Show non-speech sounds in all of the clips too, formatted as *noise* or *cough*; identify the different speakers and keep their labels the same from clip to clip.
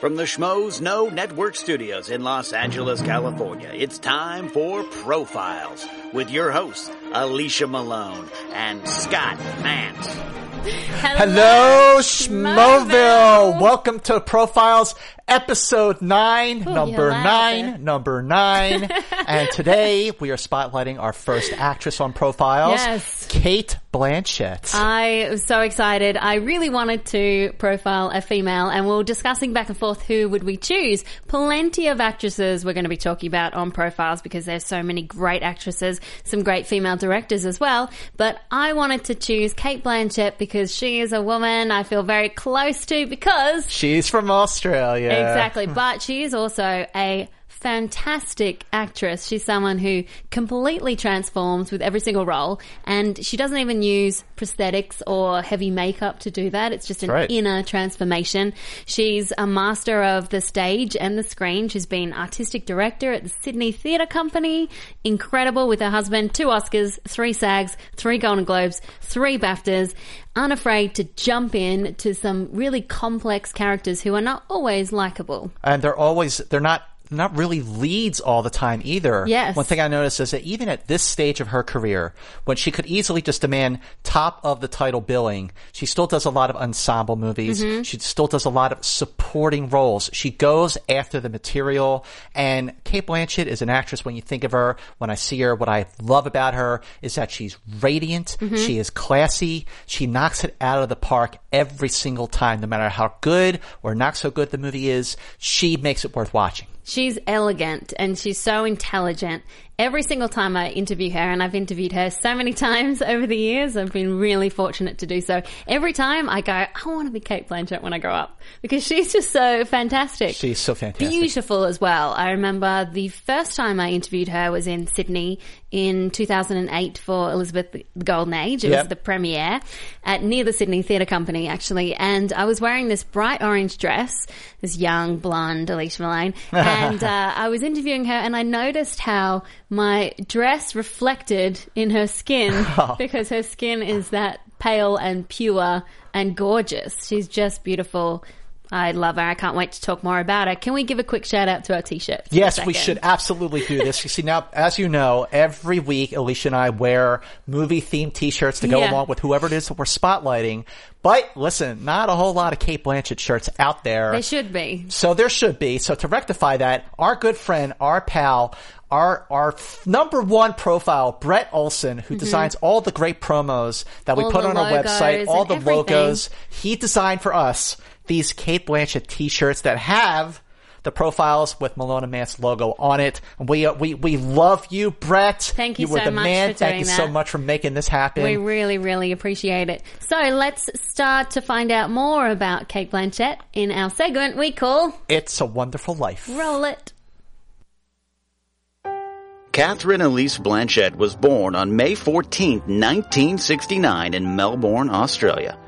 Speaker 1: From the Schmoes Know Network Studios in Los Angeles, California, it's time for Profiles with your hosts, Alicia Malone and Scott Mantz.
Speaker 2: Hello, Schmoville. Welcome to Profiles, episode nine,
Speaker 3: Ooh,
Speaker 2: number nine, number *laughs* nine. and today we are spotlighting our first actress on Profiles,
Speaker 3: Yes.
Speaker 2: Cate Blanchett.
Speaker 3: I was so excited. I really wanted to profile a female and we are discussing back and forth who would we choose. Plenty of actresses we're going to be talking about on profiles because there's so many great actresses, some great female directors as well. But I wanted to choose Cate Blanchett because she is a woman I feel very close to because
Speaker 2: She's from Australia.
Speaker 3: Exactly. Hmm. But she is also a fantastic actress. She's someone who completely transforms with every single role and she doesn't even use prosthetics or heavy makeup to do that. It's just an
Speaker 2: right.
Speaker 3: inner transformation. She's a master of the stage and the screen. She's been artistic director at the Sydney Theatre Company. Incredible with her husband. Two Oscars, three SAGs, three Golden Globes, three BAFTAs. Unafraid to jump in to some really complex characters who are not always likable.
Speaker 2: and they're always they're not not really leads all the time either.
Speaker 3: Yes.
Speaker 2: One thing I noticed is that even at this stage of her career, when she could easily just demand top of the title billing, she still does a lot of ensemble movies.
Speaker 3: Mm-hmm.
Speaker 2: She still does a lot of supporting roles. She goes after the material. And Cate Blanchett is an actress when you think of her, when I see her, what I love about her is that she's radiant.
Speaker 3: Mm-hmm.
Speaker 2: She is classy. She knocks it out of the park every single time, no matter how good or not so good the movie is. She makes it worth watching.
Speaker 3: She's elegant and she's so intelligent. Every single time I interview her, and I've interviewed her so many *laughs* times over the years, I've been really fortunate to do so. Every time I go, I want to be Cate Blanchett when I grow up because she's just so fantastic.
Speaker 2: She's so fantastic.
Speaker 3: Beautiful as well. I remember the first time I interviewed her was in Sydney in 2008 for Elizabeth the Golden Age. It
Speaker 2: Yep.
Speaker 3: was the premiere at near the Sydney Theatre Company actually, and I was wearing this bright orange dress, this young blonde Alicia Malone, *laughs* and uh, I was interviewing her, and I noticed how my dress reflected in her skin *laughs* oh. because her skin is that pale and pure and gorgeous. She's just beautiful. I love her. I can't wait to talk more about her. Can we give a quick shout out to our t-shirts?
Speaker 2: Yes, we should absolutely do this. You see, now, as you know, every week Alicia and I wear movie themed t-shirts to go
Speaker 3: Yeah.
Speaker 2: along with whoever it is that we're spotlighting. But listen, not a whole lot of Cate Blanchett shirts out there.
Speaker 3: They should be.
Speaker 2: So there should be. So to rectify that, our good friend, our pal, our our number one profile, Brett Olson, who designs all the great promos that we
Speaker 3: Mm-hmm. All
Speaker 2: put on our website, all the
Speaker 3: everything.
Speaker 2: logos, he designed for us these Cate Blanchett T-shirts that have the profiles with Malone and Mantz logo on it. We uh, we we love you, Brett.
Speaker 3: Thank you
Speaker 2: You were
Speaker 3: so
Speaker 2: the
Speaker 3: much
Speaker 2: man.
Speaker 3: for
Speaker 2: Thank
Speaker 3: doing
Speaker 2: you so much for making this happen.
Speaker 3: We really, really appreciate it. So let's start to find out more about Cate Blanchett in our segment we call
Speaker 2: it's a wonderful life.
Speaker 3: Roll It.
Speaker 1: Catherine Elise Blanchett was born on May 14, 1969 in Melbourne, Australia.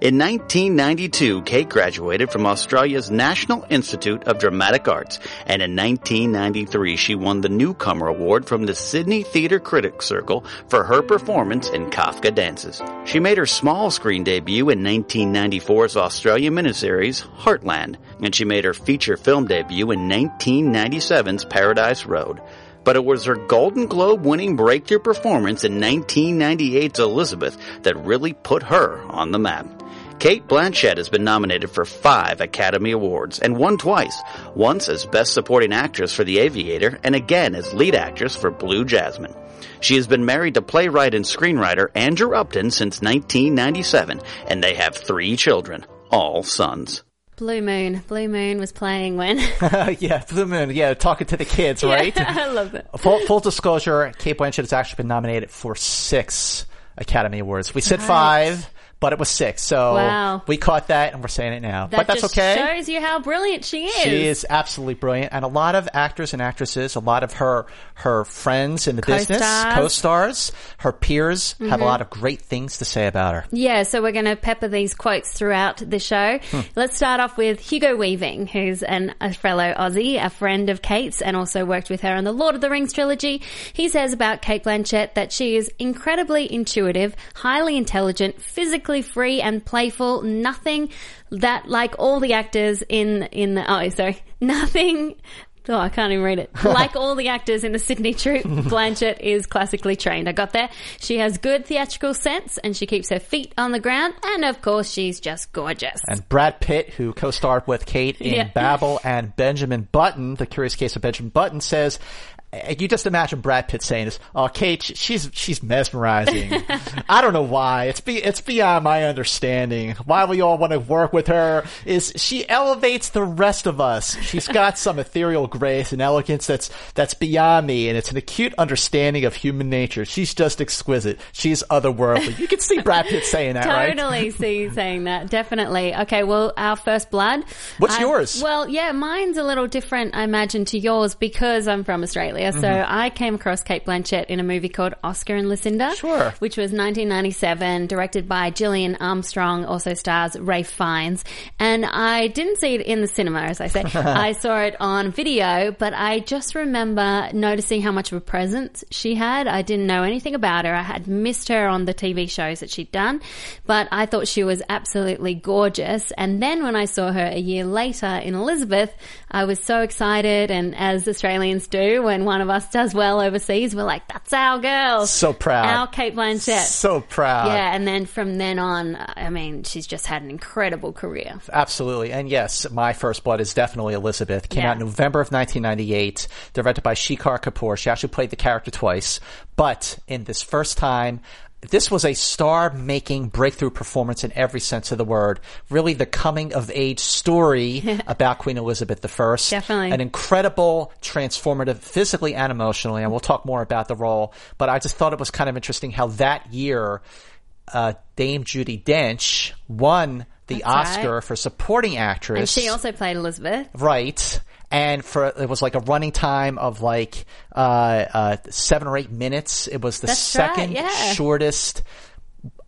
Speaker 1: In 1992, Kate graduated from Australia's National Institute of Dramatic Arts, and in 1993 she won the Newcomer Award from the Sydney Theatre Critics Circle for her performance in Kafka Dances. She made her small screen debut in 1994's Australian miniseries Heartland, and she made her feature film debut in 1997's Paradise Road but it was her Golden Globe winning breakthrough performance in 1998's Elizabeth that really put her on the map. Cate Blanchett has been nominated for five Academy Awards and won twice, once as Best Supporting Actress for The Aviator and again as lead actress for Blue Jasmine. She has been married to playwright and screenwriter Andrew Upton since 1997, and they have three children, all sons.
Speaker 3: Blue Moon. Blue Moon was playing when. *laughs* *laughs*
Speaker 2: yeah, Blue Moon. Yeah, talking to the kids, right? *laughs*
Speaker 3: I love it.
Speaker 2: full, full disclosure, Cate Blanchett has actually been nominated for six Academy Awards. We said five, but it was six. So
Speaker 3: Wow.
Speaker 2: we caught that and we're saying it now.
Speaker 3: That
Speaker 2: but that's okay.
Speaker 3: shows you how brilliant she is.
Speaker 2: She is absolutely brilliant, and a lot of actors and actresses, a lot of her her friends in the business,
Speaker 3: Co-stars. Mm-hmm.
Speaker 2: co-stars, her peers, have a lot of great things to say about her.
Speaker 3: Yeah, so we're going to pepper these quotes throughout the show.
Speaker 2: Hmm.
Speaker 3: Let's start off with Hugo Weaving, who's an, a fellow Aussie, a friend of Kate's, and also worked with her on the Lord of the Rings trilogy. He says about Cate Blanchett that she is incredibly intuitive, highly intelligent, physically free and playful. Nothing that, like all the actors in in the oh sorry, *laughs* nothing Oh, I can't even read it. *laughs* Like all the actors in the Sydney troupe, *laughs* Blanchett is classically trained. I got there. She has good theatrical sense and she keeps her feet on the ground. And of course, she's just gorgeous.
Speaker 2: And Brad Pitt, who co-starred with Kate in
Speaker 3: Yeah.
Speaker 2: Babel, and Benjamin Button, The Curious Case of Benjamin Button, says, you just imagine Brad Pitt saying this, oh, Kate, she's, she's mesmerizing. *laughs* I don't know why. It's be, it's beyond my understanding. Why we all want to work with her is she elevates the rest of us. She's got some *laughs* ethereal grace and elegance that's, that's beyond me, and it's an acute understanding of human nature. She's just exquisite. She's otherworldly. You can see Brad Pitt saying that, right?
Speaker 3: Totally see you saying that. Definitely. Okay, well, our first blood.
Speaker 2: What's
Speaker 3: I-
Speaker 2: yours?
Speaker 3: Well, yeah, mine's a little different, I imagine, to yours because I'm from Australia. So
Speaker 2: Mm-hmm.
Speaker 3: I came across Cate Blanchett in a movie called Oscar and Lucinda.
Speaker 2: Sure.
Speaker 3: Which was 1997, directed by Gillian Armstrong, also stars Ralph Fiennes. And I didn't see it in the cinema, as I say. *laughs* I saw it on video, but I just remember noticing how much of a presence she had. I didn't know anything about her. I had missed her on the TV shows that she'd done, but I thought she was absolutely gorgeous. And then when I saw her a year later in Elizabeth, I was so excited. And as Australians do, when one of us does well overseas, we're like, that's our girl.
Speaker 2: So proud.
Speaker 3: Our Cate Blanchett.
Speaker 2: So proud.
Speaker 3: Yeah, and then from then on, I mean, she's just had an incredible career.
Speaker 2: Absolutely. And yes, my first blood is definitely Elizabeth. Came
Speaker 3: Yeah.
Speaker 2: out in November of 1998. Directed by Shekhar Kapur. She actually played the character twice. But in this first time, this was a star-making breakthrough performance in every sense of the word. Really the coming of age story *laughs* about Queen Elizabeth I.
Speaker 3: Definitely.
Speaker 2: An incredible, transformative, physically and emotionally, and we'll talk more about the role. But I just thought it was kind of interesting how that year, uh, Dame Judi Dench won the
Speaker 3: That's right.
Speaker 2: Oscar for supporting actress.
Speaker 3: And she also played Elizabeth.
Speaker 2: right. And for it was like a running time of like uh, uh, seven or eight minutes. It was the
Speaker 3: That's right,
Speaker 2: second
Speaker 3: yeah.
Speaker 2: shortest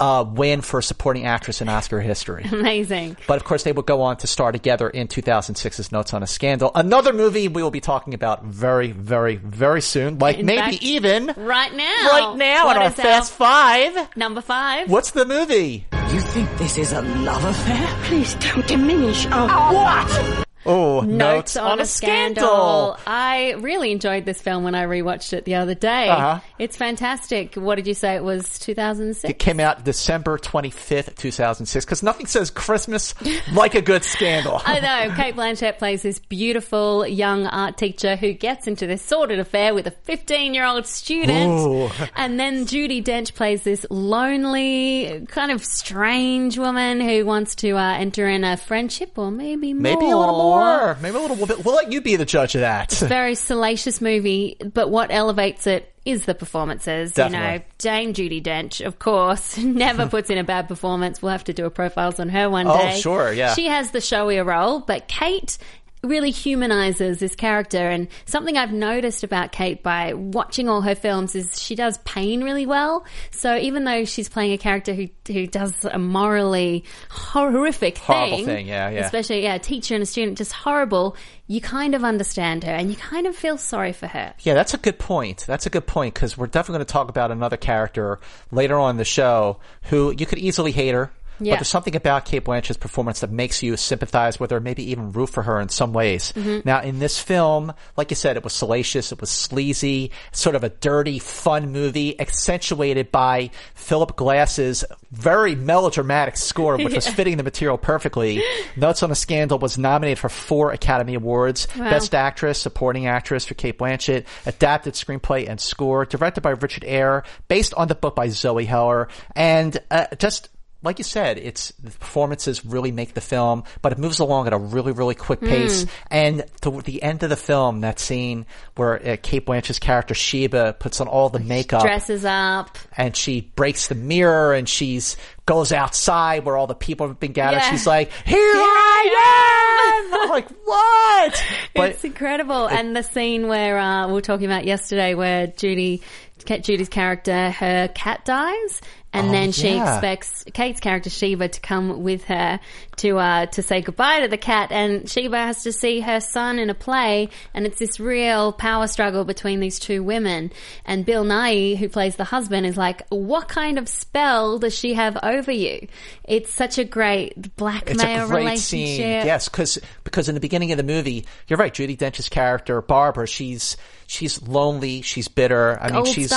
Speaker 2: uh, win for a supporting actress in Oscar history. *laughs*
Speaker 3: Amazing.
Speaker 2: But of course, they would go on to star together in 2006's Notes on a Scandal, another movie we will be talking about very, very, very soon. Like
Speaker 3: In
Speaker 2: maybe
Speaker 3: fact,
Speaker 2: even
Speaker 3: Right now.
Speaker 2: right now
Speaker 3: What
Speaker 2: in our
Speaker 3: is
Speaker 2: Fast Five.
Speaker 3: Number five.
Speaker 2: What's the movie?
Speaker 4: You think this is a love affair? Please don't diminish our what?
Speaker 2: Oh,
Speaker 3: Notes on, a scandal. I really enjoyed this film when I rewatched it the other day.
Speaker 2: Uh-huh.
Speaker 3: It's fantastic. What did you say it was 2006?
Speaker 2: It came out December 25th, 2006, because nothing says Christmas like a good scandal. *laughs*
Speaker 3: I know. Cate Blanchett plays this beautiful young art teacher who gets into this sordid affair with a 15 year old student.
Speaker 2: Ooh.
Speaker 3: And then Judi Dench plays this lonely, kind of strange woman who wants to uh, enter in a friendship or maybe more.
Speaker 2: Maybe a little more. Maybe a little bit. We'll let you be the judge of that.
Speaker 3: It's a very salacious movie, but what elevates it is the performances. You know, Dame Judi Dench, of course, *laughs* never puts in a bad performance. We'll have to do a profiles on her one
Speaker 2: Oh,
Speaker 3: day.
Speaker 2: Oh, sure, yeah.
Speaker 3: She has the showier role, but Kate really humanizes this character and something I've noticed about Kate by watching all her films is she does pain really well. So even though she's playing a character who who does a morally horrific
Speaker 2: Horrible
Speaker 3: thing,
Speaker 2: thing, yeah, yeah.
Speaker 3: especially yeah, a teacher and a student, just horrible. You kind of understand her and you kind of feel sorry for her.
Speaker 2: Yeah, that's a good point. That's a good point because we're definitely going to talk about another character later on in the show who you could easily hate her.
Speaker 3: Yeah.
Speaker 2: But there's something about Cate Blanchett's performance that makes you sympathize with her, maybe even root for her in some ways.
Speaker 3: Mm-hmm.
Speaker 2: Now, in this film, like you said, it was salacious, it was sleazy, sort of a dirty, fun movie, accentuated by Philip Glass's very melodramatic score, which was *laughs* fitting the material perfectly. Notes on a Scandal was nominated for four Academy Awards:
Speaker 3: Wow.
Speaker 2: Best Actress, Supporting Actress for Cate Blanchett, Adapted Screenplay and Score, directed by Richard Eyre, based on the book by Zoe Heller, and uh, just like you said, it's the performances really make the film, but it moves along at a really, really quick pace. And toward the end of the film, that scene where uh, Cate Blanchett's character Sheba puts on all the makeup
Speaker 3: Dresses up.
Speaker 2: and she breaks the mirror and she's goes outside where all the people have been gathered.
Speaker 3: Yeah.
Speaker 2: She's like, "Here I am!" I'm like, "What?" *laughs* But
Speaker 3: it's incredible. and the scene where uh, we were talking about yesterday, where Judy, Judy's character, her cat dies, and
Speaker 2: Oh,
Speaker 3: then she
Speaker 2: yeah.
Speaker 3: expects Kate's character Sheba to come with her to uh, to say goodbye to the cat, and Sheba has to see her son in a play, and it's this real power struggle between these two women. And Bill Nighy, who plays the husband, is like, "What kind of spell does she have over you?" It's such a great blackmail
Speaker 2: It's a great
Speaker 3: relationship.
Speaker 2: scene. Yes, because because in the beginning of the movie, you're right. Judi Dench's character Barbara, she's she's lonely, she's bitter. I mean, she's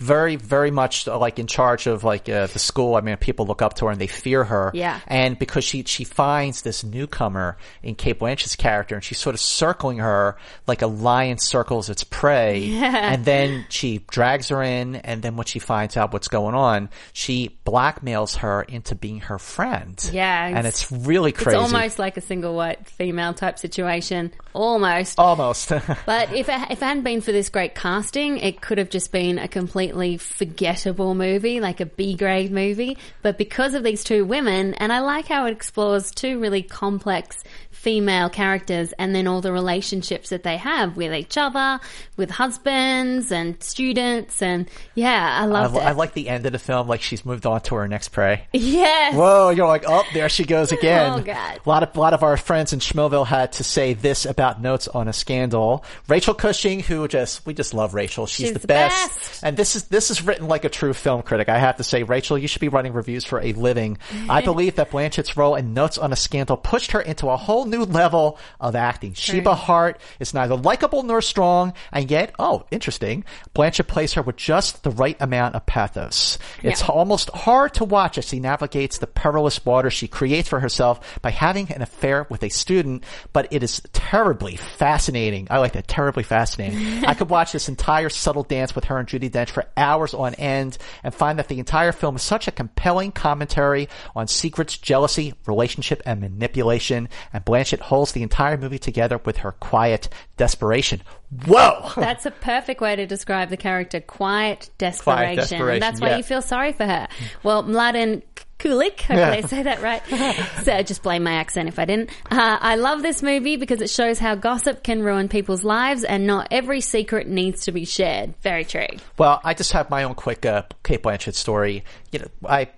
Speaker 2: very very much like in charge of like uh, the school. I mean, people look up to her and they fear her.
Speaker 3: Yeah.
Speaker 2: and because she she finds this newcomer in Cate Blanchett's character, and she's sort of circling her like a lion circles its prey, *laughs* and then she drags her in, and then when she finds out what's going on, she blackmails her into being her friend.
Speaker 3: Yeah,
Speaker 2: and
Speaker 3: it's-
Speaker 2: it's really crazy.
Speaker 3: It's almost like a single white female type situation. Almost.
Speaker 2: Almost. *laughs*
Speaker 3: But if it, if it hadn't been for this great casting, it could have just been a completely forgettable movie, like a B grade movie. But because of these two women, and I like how it explores two really complex female characters and then all the relationships that they have with each other, with husbands and students. And yeah, I
Speaker 2: I,
Speaker 3: loved
Speaker 2: I
Speaker 3: it.
Speaker 2: like the end of the film, like she's moved on to her next prey.
Speaker 3: yes.
Speaker 2: Whoa, you're like, oh, there she goes *laughs* oh, again.
Speaker 3: Oh, God.
Speaker 2: A lot of, a lot of our friends in Schmoville had to say this about notes on a scandal. Rachel Cushing, who just, we just love Rachel. She's,
Speaker 3: She's
Speaker 2: the,
Speaker 3: the
Speaker 2: best.
Speaker 3: best.
Speaker 2: And this is, this is written like a true film critic. I have to say, Rachel, you should be writing reviews for a living. I *laughs* believe that Blanchett's role in Notes on a Scandal pushed her into a whole new level of acting. Sheba Hart is neither likable nor strong, and yet, oh, interesting, Blanchett plays her with just the right amount of pathos. It's almost hard to watch as she navigates the perilous water she creates for herself by having an affair with a student, but it is terribly fascinating. I like that, terribly fascinating. *laughs* I could watch this entire subtle dance with her and Judi Dench for hours on end and find that the entire film is such a compelling commentary on secrets, jealousy, relationship, and manipulation, and Blanchett holds the entire movie together with her quiet desperation. Whoa!
Speaker 3: That's a perfect way to describe the character. Quiet desperation.
Speaker 2: desperation,
Speaker 3: And that's why
Speaker 2: yeah.
Speaker 3: you feel sorry for her. Well, Mladen Kulik, hopefully I say that right. *laughs* so just blame my accent if I didn't. Uh, I love this movie because it shows how gossip can ruin people's lives and not every secret needs to be shared. Very true.
Speaker 2: Well, I just have my own quick uh, Cate Blanchett story. You know, I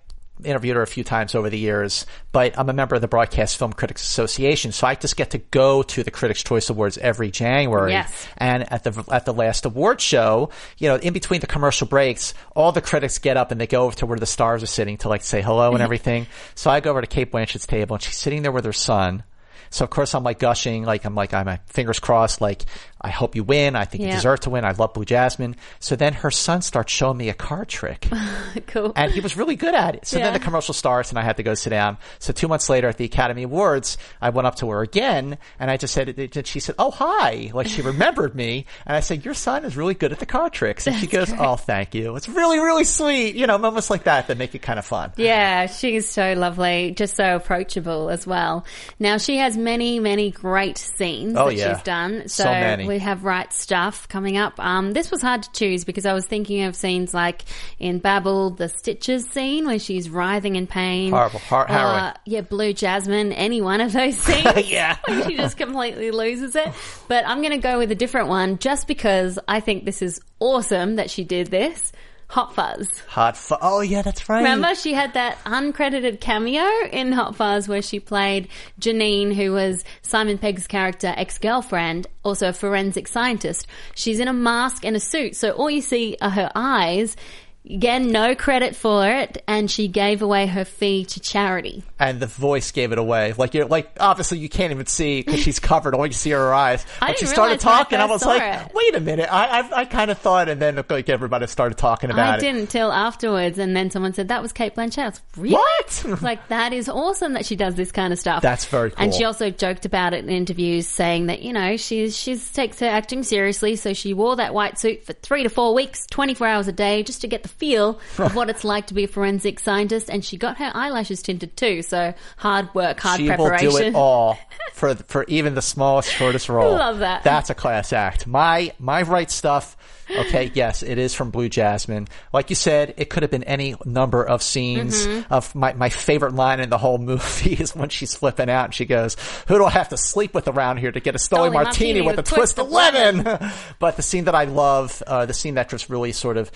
Speaker 2: interviewed her a few times over the years, but I'm a member of the Broadcast Film Critics Association, so I just get to go to the Critics' Choice Awards every January.
Speaker 3: Yes.
Speaker 2: And at the at the last award show, you know, in between the commercial breaks, all the critics get up and they go over to where the stars are sitting to like say hello and mm-hmm. everything. so I go over to Cate Blanchett's table and she's sitting there with her son. So of course I'm like gushing, like I'm like I'm fingers crossed, like I hope you win. I think you deserve to win. I love Blue Jasmine. So then her son starts showing me a card trick. *laughs*
Speaker 3: Cool.
Speaker 2: and he was really good at it. So then the commercial starts and I had to go sit down. So two months later at the Academy Awards, I went up to her again and I just said, and she said, oh, hi. Like she remembered me. And I said, your son is really good at the card tricks. And she goes, oh, thank you. It's really, really sweet. You know, moments like that that make it kind of fun.
Speaker 3: Yeah, she's so lovely, just so approachable as well. Now she has many, many great scenes
Speaker 2: Oh,
Speaker 3: that
Speaker 2: yeah.
Speaker 3: she's done.
Speaker 2: So
Speaker 3: So,
Speaker 2: many.
Speaker 3: We have right stuff coming up. Um, this was hard to choose because I was thinking of scenes like in Babel, the Stitches scene where she's writhing in pain.
Speaker 2: Horrible, har-.
Speaker 3: Uh, yeah, Blue Jasmine, any one of those *laughs* scenes.
Speaker 2: Yeah. *laughs*
Speaker 3: Where she just completely loses it. But I'm going to go with a different one just because I think this is awesome that she did this. Hot Fuzz.
Speaker 2: Hot Fuzz. Oh, yeah, that's right.
Speaker 3: Remember, she had that uncredited cameo in Hot Fuzz where she played Janine, who was Simon Pegg's character, ex-girlfriend, also a forensic scientist. She's in a mask and a suit, so all you see are her eyes. Again, no credit for it, and she gave away her fee to charity.
Speaker 2: And the voice gave it away. Like you're like obviously you can't even see because she's *laughs* covered. All you see are her eyes. But she started
Speaker 3: when I
Speaker 2: talking. I, was like,
Speaker 3: it.
Speaker 2: wait a minute. I I, I kind of thought, and then like everybody started talking about
Speaker 3: I
Speaker 2: it.
Speaker 3: I didn't till afterwards, and then someone said that was Cate Blanchett. Was, really?
Speaker 2: What? *laughs*
Speaker 3: like that is awesome that she does this kind of stuff.
Speaker 2: That's very cool.
Speaker 3: And she also joked about it in interviews, saying that you know she's she's takes her acting seriously, so she wore that white suit for three to four weeks, twenty four hours a day, just to get the feel of what it's like to be a forensic scientist. And she got her eyelashes tinted too, so hard work, hard
Speaker 2: she
Speaker 3: preparation.
Speaker 2: will do it all *laughs* for for even the smallest, shortest role.
Speaker 3: Love that.
Speaker 2: That's a class act. My my right stuff. Okay, yes, it is from Blue Jasmine. Like you said, it could have been any number of scenes.
Speaker 3: Mm-hmm.
Speaker 2: Of my my favorite line in the whole movie *laughs* is when she's flipping out and she goes, "Who do I have to sleep with around here to get a Stoli martini,
Speaker 3: martini
Speaker 2: with a
Speaker 3: with
Speaker 2: twist of lemon?" *laughs* but the scene that I love, uh, the scene that just really sort of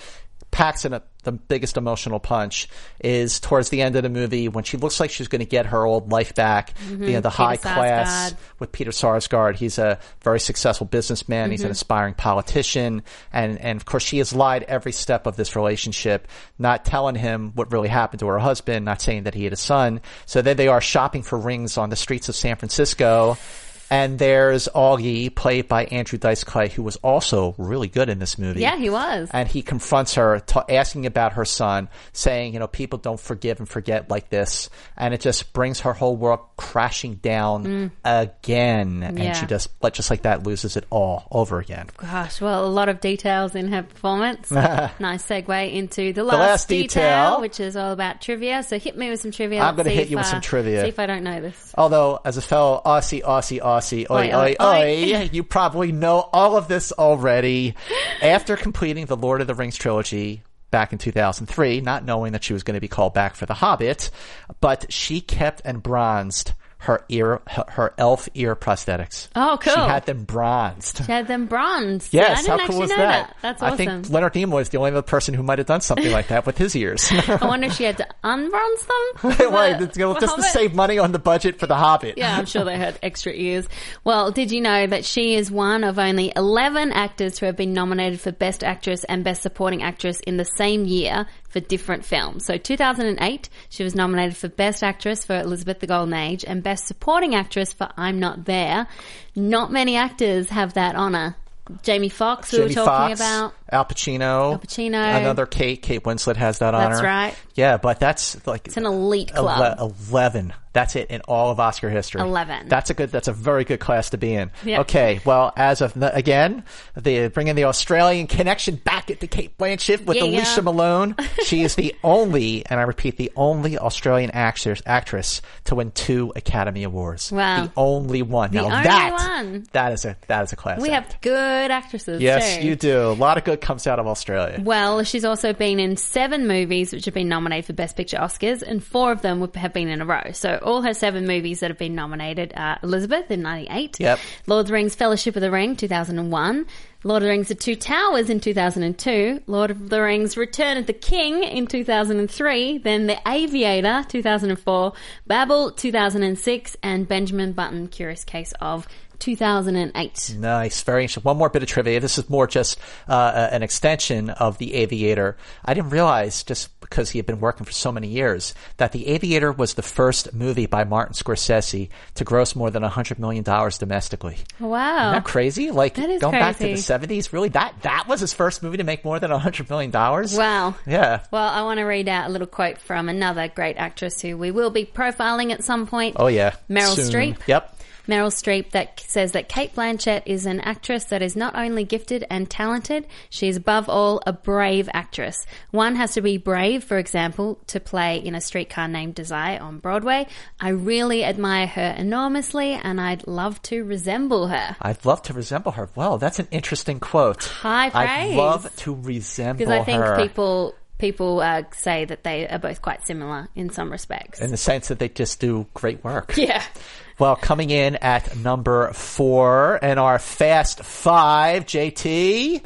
Speaker 2: packs in a, the biggest emotional punch is towards the end of the movie when she looks like she's going to get her old life back. You know, the high class with Peter Sarsgaard. He's a very successful businessman. He's an mm-hmm. aspiring politician. And, and of course she has lied every step of this relationship, not telling him what really happened to her husband, not saying that he had a son. So then they are shopping for rings on the streets of San Francisco. And there's Augie, played by Andrew Dice Clay, who was also really good in this movie.
Speaker 3: Yeah, he was.
Speaker 2: And he confronts her, ta asking about her son, saying, you know, people don't forgive and forget like this. And it just brings her whole world crashing down again. And
Speaker 3: Mm. Yeah.
Speaker 2: she just, like, just like that, loses it all over again.
Speaker 3: Gosh, well, a lot of details in her performance. *laughs* nice segue into the last,
Speaker 2: last detail.
Speaker 3: which is all about trivia. So hit me with some trivia.
Speaker 2: I'm gonna hit
Speaker 3: if,
Speaker 2: you with
Speaker 3: uh,
Speaker 2: some trivia.
Speaker 3: See if I don't know this.
Speaker 2: Although, as a fellow Aussie, Aussie, Aussie, oi,
Speaker 3: oi,
Speaker 2: oi,
Speaker 3: oi.
Speaker 2: you probably know all of this already. After completing the Lord of the Rings trilogy back in 2003, not knowing that she was going to be called back for The Hobbit, but she kept and bronzed her ear, her, her elf ear prosthetics.
Speaker 3: Oh, cool.
Speaker 2: She had them bronzed.
Speaker 3: She had them bronzed.
Speaker 2: Yes,
Speaker 3: I didn't
Speaker 2: how cool is
Speaker 3: know
Speaker 2: that?
Speaker 3: That's awesome.
Speaker 2: I think Leonard Nimoy is the only other person who might have done something like that with his ears. *laughs*
Speaker 3: I wonder if she had to unbronze them. *laughs*
Speaker 2: right,
Speaker 3: For
Speaker 2: it's, you just to save money on the budget for The Hobbit.
Speaker 3: Yeah, I'm sure they had extra ears. Well, did you know that she is one of only 11 actors who have been nominated for Best Actress and Best Supporting Actress in the same year for different films? So 2008, she was nominated for Best Actress for Elizabeth the Golden Age and Best Supporting Actress for I'm Not There. Not many actors have that honor. Jamie Foxx, we
Speaker 2: Jamie
Speaker 3: were talking
Speaker 2: Foxx,
Speaker 3: about.
Speaker 2: Al Pacino,
Speaker 3: Al Pacino.
Speaker 2: another Kate. Kate Winslet has that honor.
Speaker 3: That's right.
Speaker 2: Yeah, but that's like
Speaker 3: It's an elite club.
Speaker 2: ele- eleven. That's it in all of Oscar history.
Speaker 3: 11.
Speaker 2: That's a good. That's a very good class to be in.
Speaker 3: Yep.
Speaker 2: Okay. Well, as of the, again, they bring in the Australian connection back into Cate Blanchett with
Speaker 3: Yeah.
Speaker 2: Alicia Malone. *laughs* she is the only, and I repeat, the only Australian actress actress to win two Academy Awards.
Speaker 3: Wow.
Speaker 2: The only one.
Speaker 3: The
Speaker 2: now
Speaker 3: only
Speaker 2: that
Speaker 3: one.
Speaker 2: that is a that is a class.
Speaker 3: We
Speaker 2: act.
Speaker 3: have good actresses
Speaker 2: Yes,
Speaker 3: too.
Speaker 2: you do. A lot of good comes out of Australia.
Speaker 3: Well, she's also been in seven movies which have been nominated for Best Picture Oscars, and four of them would- have been in a row. So all her seven movies that have been nominated are Elizabeth in 98,
Speaker 2: Yep.
Speaker 3: Lord of the Rings Fellowship of the Ring 2001, Lord of the Rings The Two Towers in 2002, Lord of the Rings Return of the King in 2003, then The Aviator 2004, Babel 2006, and Benjamin Button Curious Case of 2008.
Speaker 2: Nice, very interesting. One more bit of trivia. This is more just uh, uh, an extension of The Aviator. I didn't realize, just because he had been working for so many years, that The Aviator was the first movie by Martin Scorsese to gross more than $100 million domestically.
Speaker 3: Wow.
Speaker 2: Isn't that crazy? Like,
Speaker 3: That
Speaker 2: going back to the 70s, really? That that was his first movie to make more than $100 million?
Speaker 3: Wow.
Speaker 2: Yeah.
Speaker 3: Well, I want to read out a little quote from another great actress who we will be profiling at some point.
Speaker 2: Oh, yeah.
Speaker 3: Meryl
Speaker 2: Soon.
Speaker 3: Streep.
Speaker 2: Yep.
Speaker 3: Meryl Streep that says that Cate Blanchett is an actress that is not only gifted and talented, she is above all a brave actress. One has to be brave, for example, to play in a streetcar named Desire on Broadway. I really admire her enormously and I'd love to resemble her.
Speaker 2: I'd love to resemble her. Well, that's an interesting quote.
Speaker 3: High praise.
Speaker 2: I'd love to resemble her.
Speaker 3: Because I think
Speaker 2: her.
Speaker 3: people people uh, say that they are both quite similar in some respects.
Speaker 2: in the sense that they just do great work.
Speaker 3: yeah.
Speaker 2: Well, coming in at number four and our Fast Five, JT.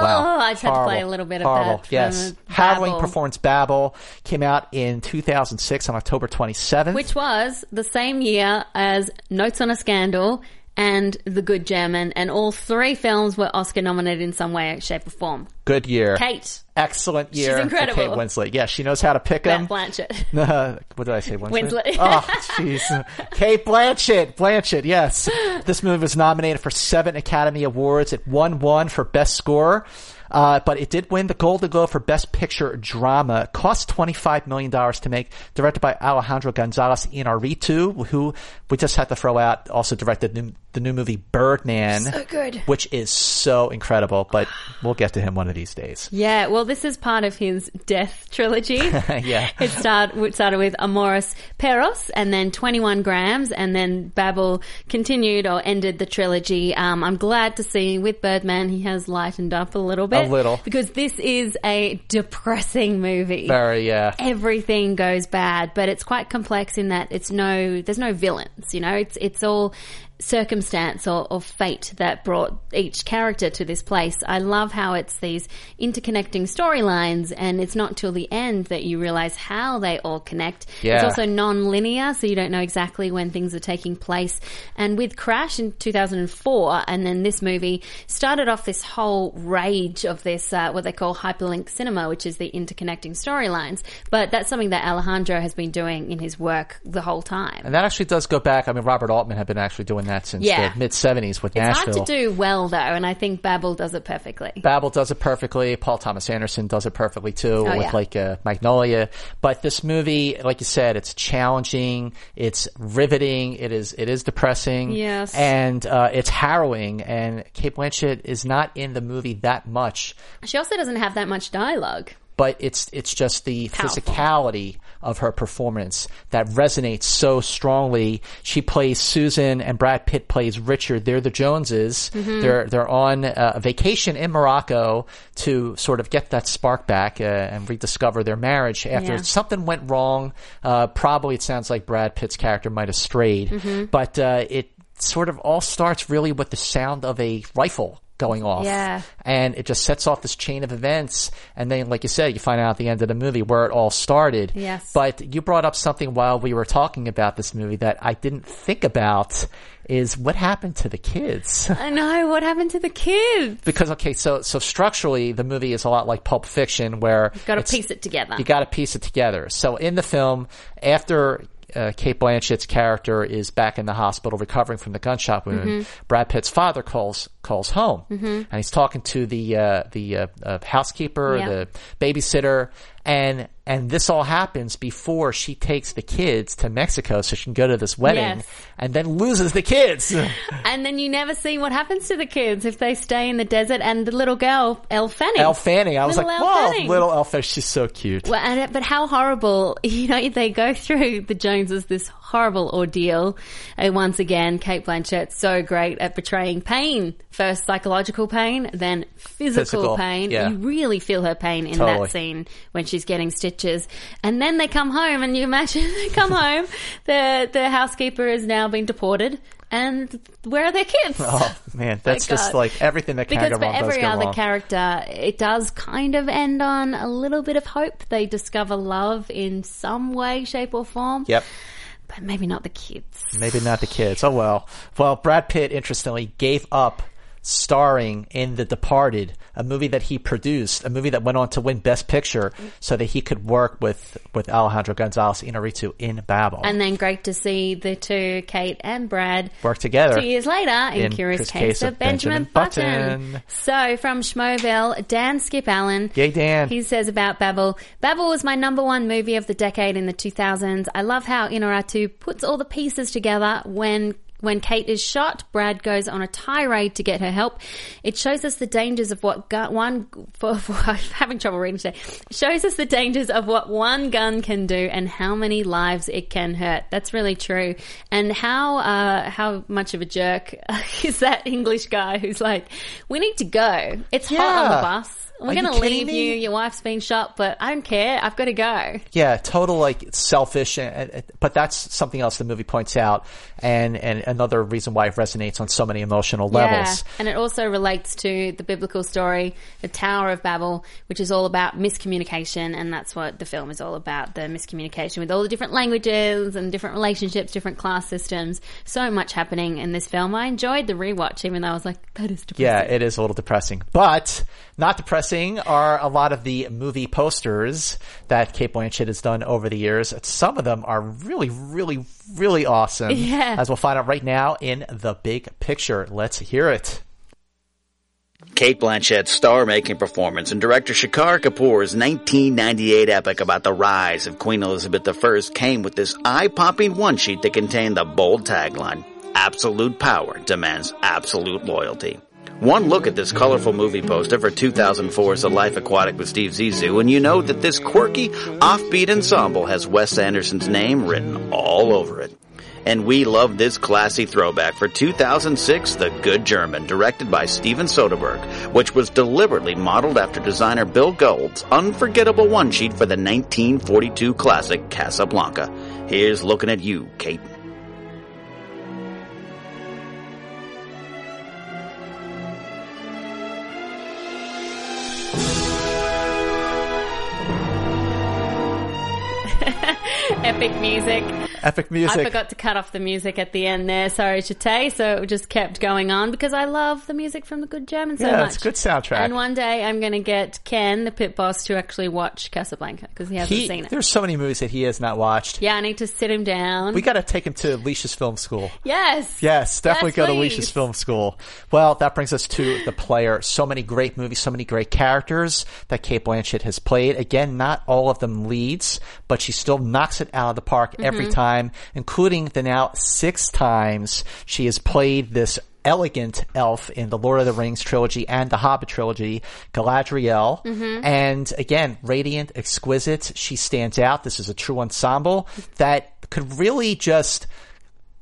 Speaker 3: Oh, I just had to play a little bit of
Speaker 2: horrible.
Speaker 3: that.
Speaker 2: Yes,
Speaker 3: Babel,
Speaker 2: harrowing performance. Babel came out in 2006 on October 27th.
Speaker 3: Which was the same year as Notes on a Scandal and The Good German, and all three films were Oscar nominated in some way, shape, or form.
Speaker 2: good year,
Speaker 3: Kate,
Speaker 2: excellent year. for
Speaker 3: incredible.
Speaker 2: Kate Winslet. Yeah, she knows how to pick them.
Speaker 3: Blanchett. *laughs*
Speaker 2: what did I say? Winslet.
Speaker 3: Winslet. *laughs*
Speaker 2: oh, jeez. Cate Blanchett. Blanchett. Yes. This movie was nominated for seven Academy Awards. It won one for Best Score. Uh, but it did win the Golden Globe for Best Picture Drama. It cost $25 million to make, directed by Alejandro Gonzalez Inarritu, who we just had to throw out, also directed the new, movie Birdman.
Speaker 3: So good.
Speaker 2: Which is so incredible, but we'll get to him one of these days.
Speaker 3: Yeah, well, this is part of his death trilogy. *laughs*
Speaker 2: Yeah.
Speaker 3: It start, it started with Amores Perros and then 21 Grams and then Babel continued or ended the trilogy. Um, I'm glad to see with Birdman he has lightened up a little bit.
Speaker 2: A little.
Speaker 3: Because this is a depressing movie.
Speaker 2: Very, yeah.
Speaker 3: everything goes bad, but it's quite complex in that it's no, there's no villains, you know, it's, it's all, circumstance or, or fate that brought each character to this place. I love how it's these interconnecting storylines, and it's not till the end that you realize how they all connect.
Speaker 2: Yeah.
Speaker 3: It's also non-linear, so you don't know exactly when things are taking place. And with Crash in 2004, and then this movie started off this whole rage of this uh, what they call hyperlink cinema, which is the interconnecting storylines. But that's something that Alejandro has been doing in his work the whole time.
Speaker 2: And that actually does go back. I mean, Robert Altman had been actually doing that since
Speaker 3: Yeah.
Speaker 2: the mid 70s with
Speaker 3: It's
Speaker 2: Nashville.
Speaker 3: hard to do well though, and I think Babel does it perfectly.
Speaker 2: Babel does it perfectly. Paul Thomas Anderson does it perfectly too
Speaker 3: Oh,
Speaker 2: with
Speaker 3: yeah.
Speaker 2: like uh, Magnolia. But this movie, like you said, it's challenging, it's riveting, it is it is depressing,
Speaker 3: Yes.
Speaker 2: and uh, it's harrowing. And Cate Blanchett is not in the movie that much,
Speaker 3: She also doesn't have that much dialogue.
Speaker 2: but it's it's just the
Speaker 3: Powerful.
Speaker 2: physicality of her performance that resonates so strongly. She plays Susan, and Brad Pitt plays Richard. They're the Joneses.
Speaker 3: Mm-hmm.
Speaker 2: They're they're on uh, a vacation in Morocco to sort of get that spark back uh, and rediscover their marriage after
Speaker 3: Yeah.
Speaker 2: something went wrong. Uh, probably it sounds like Brad Pitt's character might have strayed,
Speaker 3: Mm-hmm.
Speaker 2: but uh, it sort of all starts really with the sound of a rifle going off
Speaker 3: Yeah.
Speaker 2: and it just sets off this chain of events. And then, like you said, you find out at the end of the movie where it all started.
Speaker 3: Yes.
Speaker 2: But you brought up something while we were talking about this movie that I didn't think about is what happened to the kids. *laughs*
Speaker 3: I know what happened to the kids.
Speaker 2: because, okay, so, so structurally, the movie is a lot like Pulp Fiction where you
Speaker 3: Got to piece it together.
Speaker 2: you got to piece it together. So in the film, after uh, Cate Blanchett's character is back in the hospital recovering from the gunshot wound,
Speaker 3: Mm-hmm.
Speaker 2: Brad Pitt's father calls calls home, and he's talking to the uh, the uh, uh, housekeeper,
Speaker 3: Yeah.
Speaker 2: the babysitter, and and this all happens before she takes the kids to Mexico so she can go to this wedding,
Speaker 3: Yes.
Speaker 2: and then loses the kids. *laughs*
Speaker 3: and then you never see what happens to the kids if they stay in the desert. And the little girl, Elle Fanning.
Speaker 2: Elle Fanning, I was
Speaker 3: Little
Speaker 2: like,
Speaker 3: Elle
Speaker 2: whoa,
Speaker 3: Fanning.
Speaker 2: little Elle Fanning, she's so cute.
Speaker 3: Well, and, but how horrible, *laughs* you know, they go through the Joneses this horrible ordeal. And once again, Cate Blanchett so great at portraying pain. First psychological pain, then physical,
Speaker 2: Physical,
Speaker 3: pain.
Speaker 2: yeah.
Speaker 3: You really feel her pain in
Speaker 2: Totally.
Speaker 3: that scene when she's getting stitches. And then they come home and you imagine *laughs* they come home, the, the housekeeper has now been deported. And where are their kids?
Speaker 2: Oh man, *laughs* that's just
Speaker 3: God.
Speaker 2: like everything that can
Speaker 3: Because
Speaker 2: go
Speaker 3: for
Speaker 2: wrong
Speaker 3: every other
Speaker 2: wrong.
Speaker 3: character, it does kind of end on a little bit of hope. They discover love in some way, shape, or form.
Speaker 2: Yep.
Speaker 3: But maybe not the kids.
Speaker 2: Maybe not the kids. Oh well. Well, Brad Pitt, interestingly, gave up starring in The Departed, a movie that he produced, a movie that went on to win Best Picture, so that he could work with with Alejandro Gonzalez Inarritu in Babel.
Speaker 3: And then great to see the two, Kate and Brad,
Speaker 2: work together.
Speaker 3: two years later in,
Speaker 2: In
Speaker 3: Curious Case, of Benjamin,
Speaker 2: Benjamin
Speaker 3: Button. So from Schmoville, Dan Skip Allen.
Speaker 2: Yay, Dan.
Speaker 3: He says about Babel, Babel was my number one movie of the decade in the 2000s. I love how Inarritu puts all the pieces together when when Kate is shot, Brad goes on a tirade to get her help. It shows us the dangers of what gun, one, for, for, *laughs* I'm having trouble reading today. It shows us the dangers of what one gun can do and how many lives it can hurt. That's really true. And how, uh, how much of a jerk *laughs* is that English guy who's like, we need to go. It's hot on the bus. We're going to leave
Speaker 2: me?
Speaker 3: you. Your wife's been shot, but I don't care. I've got to go.
Speaker 2: Yeah, total like selfish, but that's something else the movie points out, and and another reason why it resonates on so many emotional levels.
Speaker 3: Yeah, and it also relates to the biblical story, the Tower of Babel, which is all about miscommunication, and that's what the film is all about, the miscommunication with all the different languages and different relationships, different class systems. So much happening in this film. I enjoyed the rewatch, even though I was like, that is depressing.
Speaker 2: Yeah, it is a little depressing. But not depressing are a lot of the movie posters that Cate Blanchett has done over the years. Some of them are really, really, really awesome. *laughs*
Speaker 3: Yeah.
Speaker 2: As we'll find out right now in the big picture. Let's hear it.
Speaker 1: Cate Blanchett's star-making performance in director Shekhar Kapur's 1998 epic about the rise of Queen Elizabeth I came with this eye-popping one-sheet that contained the bold tagline, Absolute power demands absolute loyalty. One look at this colorful movie poster for 2004's The Life Aquatic with Steve Zissou and you know that this quirky, offbeat ensemble has Wes Anderson's name written all over it. And we love this classy throwback for 2006, The Good German, directed by Steven Soderbergh, which was deliberately modeled after designer Bill Gold's unforgettable one-sheet for the 1942 classic Casablanca. Here's looking at you, Kate.
Speaker 3: Epic music.
Speaker 2: Epic music.
Speaker 3: I forgot to cut off the music at the end there. Sorry, Chate. So it just kept going on because I love the music from the Good German so
Speaker 2: Yeah,
Speaker 3: much.
Speaker 2: it's a good soundtrack.
Speaker 3: And one day I'm going to get Ken, the pit boss, to actually watch Casablanca because he hasn't
Speaker 2: He,
Speaker 3: seen it.
Speaker 2: there's so many movies that he has not watched.
Speaker 3: Yeah, I need to sit him down.
Speaker 2: We got to take him to Alicia's film school.
Speaker 3: yes.
Speaker 2: Yes, definitely
Speaker 3: Yes,
Speaker 2: go to. Alicia's film school. Well, that brings us to the player. So many great movies, so many great characters that Cate Blanchett has played. Again, not all of them leads, but she still knocks it out of the park every
Speaker 3: Mm-hmm.
Speaker 2: time, including the now six times she has played this elegant elf in the Lord of the Rings trilogy and the Hobbit trilogy, Galadriel.
Speaker 3: Mm-hmm.
Speaker 2: And again, radiant, exquisite. She stands out. This is a true ensemble that could really just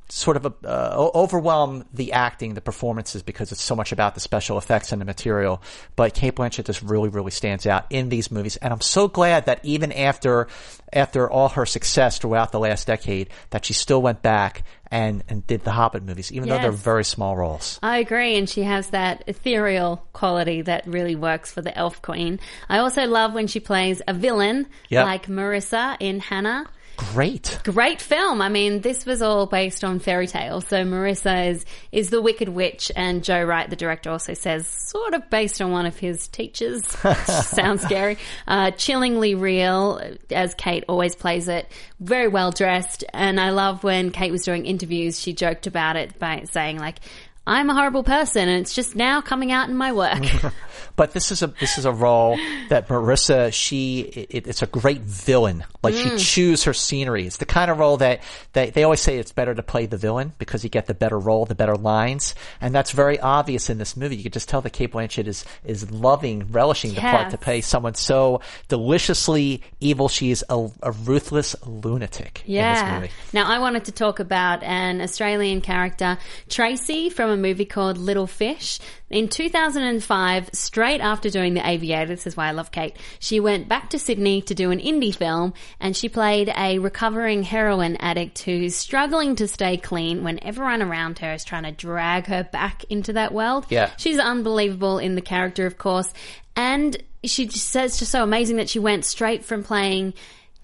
Speaker 2: sort of uh, overwhelm the acting, the performances, because it's so much about the special effects and the material. But Cate Blanchett just really, really stands out in these movies, and I'm so glad that even after after all her success throughout the last decade, that she still went back and and did the Hobbit movies, even though they're very small roles.
Speaker 3: I agree, and she has that ethereal quality that really works for the Elf Queen. I also love when she plays a villain,
Speaker 2: Yep.
Speaker 3: like Marissa in Hanna.
Speaker 2: Great.
Speaker 3: Great film. I mean, this was all based on fairy tales. So Marissa is, is the Wicked Witch, and Joe Wright, the director, also says sort of based on one of his teachers. *laughs* Sounds scary. Uh, chillingly real, as Kate always plays it. Very well dressed, and I love when Kate was doing interviews. She joked about it by saying like. I'm a horrible person and it's just now coming out in my work. *laughs*
Speaker 2: But this is a this is a role that Marissa she it, it's a great villain. Like she mm. chews her scenery. It's the kind of role that they they always say it's better to play the villain because you get the better role, the better lines, and that's very obvious in this movie. You can just tell that Cate Blanchett is is loving, relishing the part to play someone so deliciously evil. She is a, a ruthless lunatic in this
Speaker 3: Yeah.
Speaker 2: movie.
Speaker 3: Now, I wanted to talk about an Australian character, Tracy, from a movie called Little Fish. In 2005, straight after doing The Aviator, this is why I love Kate, she went back to Sydney to do an indie film and she played a recovering heroin addict who's struggling to stay clean when everyone around her is trying to drag her back into that world.
Speaker 2: Yeah.
Speaker 3: She's unbelievable in the character, of course. And she says just so amazing that she went straight from playing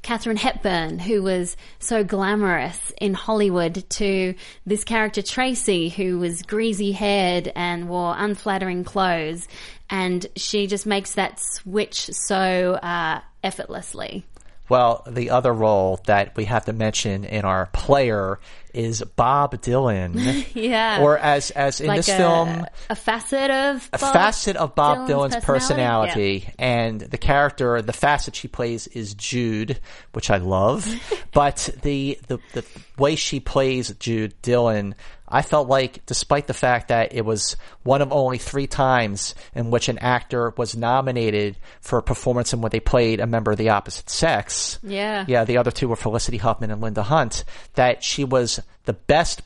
Speaker 3: Katharine Hepburn, who was so glamorous in Hollywood, to this character Tracy, who was greasy haired and wore unflattering clothes. And she just makes that switch so uh, effortlessly.
Speaker 2: Well, the other role that we have to mention in our player is Bob Dylan. *laughs*
Speaker 3: Yeah.
Speaker 2: Or as as in
Speaker 3: like
Speaker 2: this
Speaker 3: a,
Speaker 2: film,
Speaker 3: a facet of
Speaker 2: a
Speaker 3: Bob
Speaker 2: facet of Bob
Speaker 3: Dylan's
Speaker 2: Dylan's personality, and the character, the facet she plays is Jude, which I love. *laughs* but the, the the way she plays Jude Dylan, I felt like, despite the fact that it was one of only three times in which an actor was nominated for a performance in what they played a member of the opposite sex.
Speaker 3: Yeah.
Speaker 2: Yeah, the other two were Felicity Huffman and Linda Hunt. That she was the best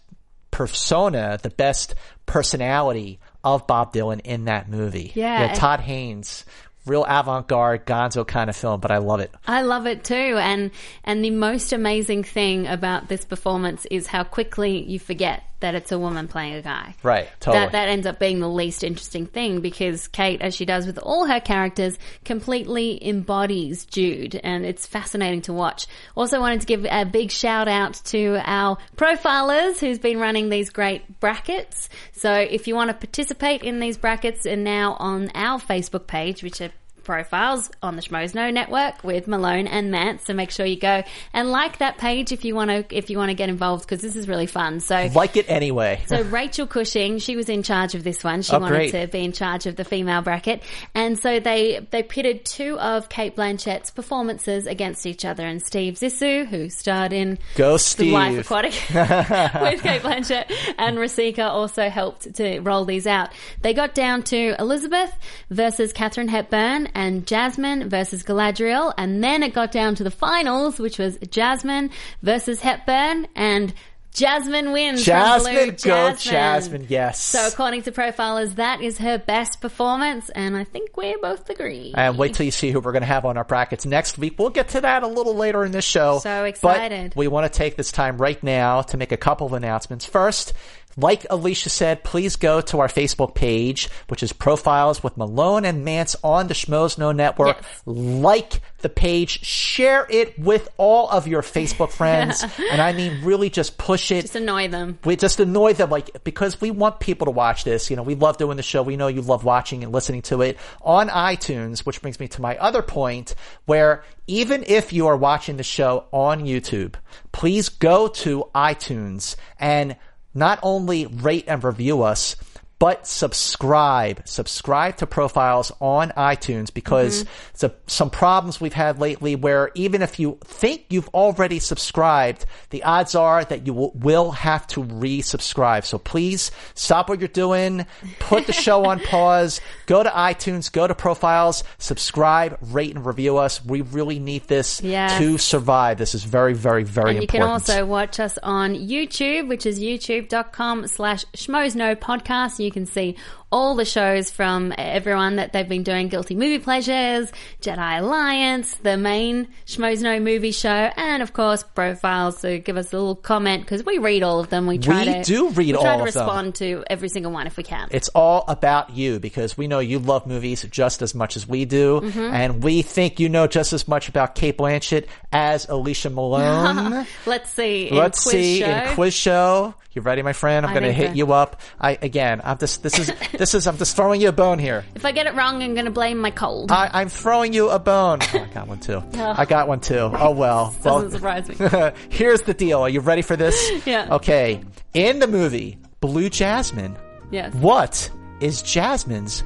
Speaker 2: persona, the best personality of Bob Dylan in that movie.
Speaker 3: Yeah.
Speaker 2: Todd Haynes, real avant-garde gonzo kind of film, but I love it.
Speaker 3: I love it too, and and the most amazing thing about this performance is how quickly you forget that it's a woman playing a guy.
Speaker 2: Right, totally.
Speaker 3: That that ends up being the least interesting thing because Kate, as she does with all her characters, completely embodies Jude, and it's fascinating to watch. Also, wanted to give a big shout out to our profilers who's been running these great brackets. So, if you want to participate in these brackets, and now on our Facebook page, which are profiles on the Schmoes Know Network with Malone and Matt. So make sure you go and like that page if you want to if you want to get involved because this is really fun. So
Speaker 2: Like it anyway.
Speaker 3: so *laughs* Rachel Cushing, she was in charge of this one. She
Speaker 2: Oh,
Speaker 3: wanted
Speaker 2: great.
Speaker 3: to be in charge of the female bracket, and so they they pitted two of Cate Blanchett's performances against each other. And Steve Zissou, who starred in
Speaker 2: Go
Speaker 3: The Life Aquatic *laughs* with Kate Blanchett, and Rasika also helped to roll these out. They got down to Elizabeth versus Katharine Hepburn and Jasmine versus Galadriel, and then it got down to the finals, which was Jasmine versus Hepburn, and Jasmine wins.
Speaker 2: Jasmine, go
Speaker 3: Jasmine.
Speaker 2: Jasmine, yes.
Speaker 3: So according to profilers, that is her best performance, and I think we both agree.
Speaker 2: And wait till you see who we're going to have on our brackets next week. We'll get to that a little later in this show.
Speaker 3: So
Speaker 2: But
Speaker 3: excited.
Speaker 2: we want to take this time right now to make a couple of announcements. First, like Alicia said, please go to our Facebook page, which is Profiles with Malone and Mantz on the Schmoes Know Network.
Speaker 3: Yes.
Speaker 2: Like the page, share it with all of your Facebook *laughs* friends, and I mean really just push it.
Speaker 3: Just annoy them.
Speaker 2: we just annoy them like because we want people to watch this you know we love doing the show we know you love watching and listening to it on itunes which brings me to my other point where even if you are watching the show on youtube please go to itunes and not only rate and review us but subscribe. Subscribe to profiles on itunes because mm-hmm. so, some problems we've had lately where even if you think you've already subscribed the odds are that you will, will have to resubscribe. So please stop what you're doing. Put the show on *laughs* pause. Go to itunes. Go to profiles. Subscribe rate and review us. We really need this
Speaker 3: Yes.
Speaker 2: to survive. This is very very very
Speaker 3: And you can also watch us on YouTube, which is youtube.com slash schmoesknow podcast. You can see all the shows from everyone that they've been doing Guilty Movie Pleasures, Jedi Alliance, the main Schmoes Know movie show, and of course profiles. So give us a little comment because we read all of them. We try
Speaker 2: We
Speaker 3: to
Speaker 2: do read
Speaker 3: we try
Speaker 2: all
Speaker 3: to
Speaker 2: of them.
Speaker 3: respond to every single one if we can.
Speaker 2: It's all about you because we know you love movies just as much as we do.
Speaker 3: Mm-hmm.
Speaker 2: And we think you know just as much about Cate Blanchett as Alicia Malone. *laughs*
Speaker 3: Let's see.
Speaker 2: Let's see
Speaker 3: show.
Speaker 2: in quiz show. You ready, my friend? I'm going to hit
Speaker 3: so.
Speaker 2: you up. I again. I'm just. This is. *laughs* this is. I'm just throwing you a bone here.
Speaker 3: If I get it wrong, I'm going to blame my cold.
Speaker 2: I, I'm throwing you a bone. Oh, I got one too. I got one too. Oh well. well
Speaker 3: Doesn't surprise me. *laughs*
Speaker 2: here's the deal. Are you ready for this? *laughs*
Speaker 3: Yeah.
Speaker 2: Okay. In the movie Blue Jasmine,
Speaker 3: Yes.
Speaker 2: what is Jasmine's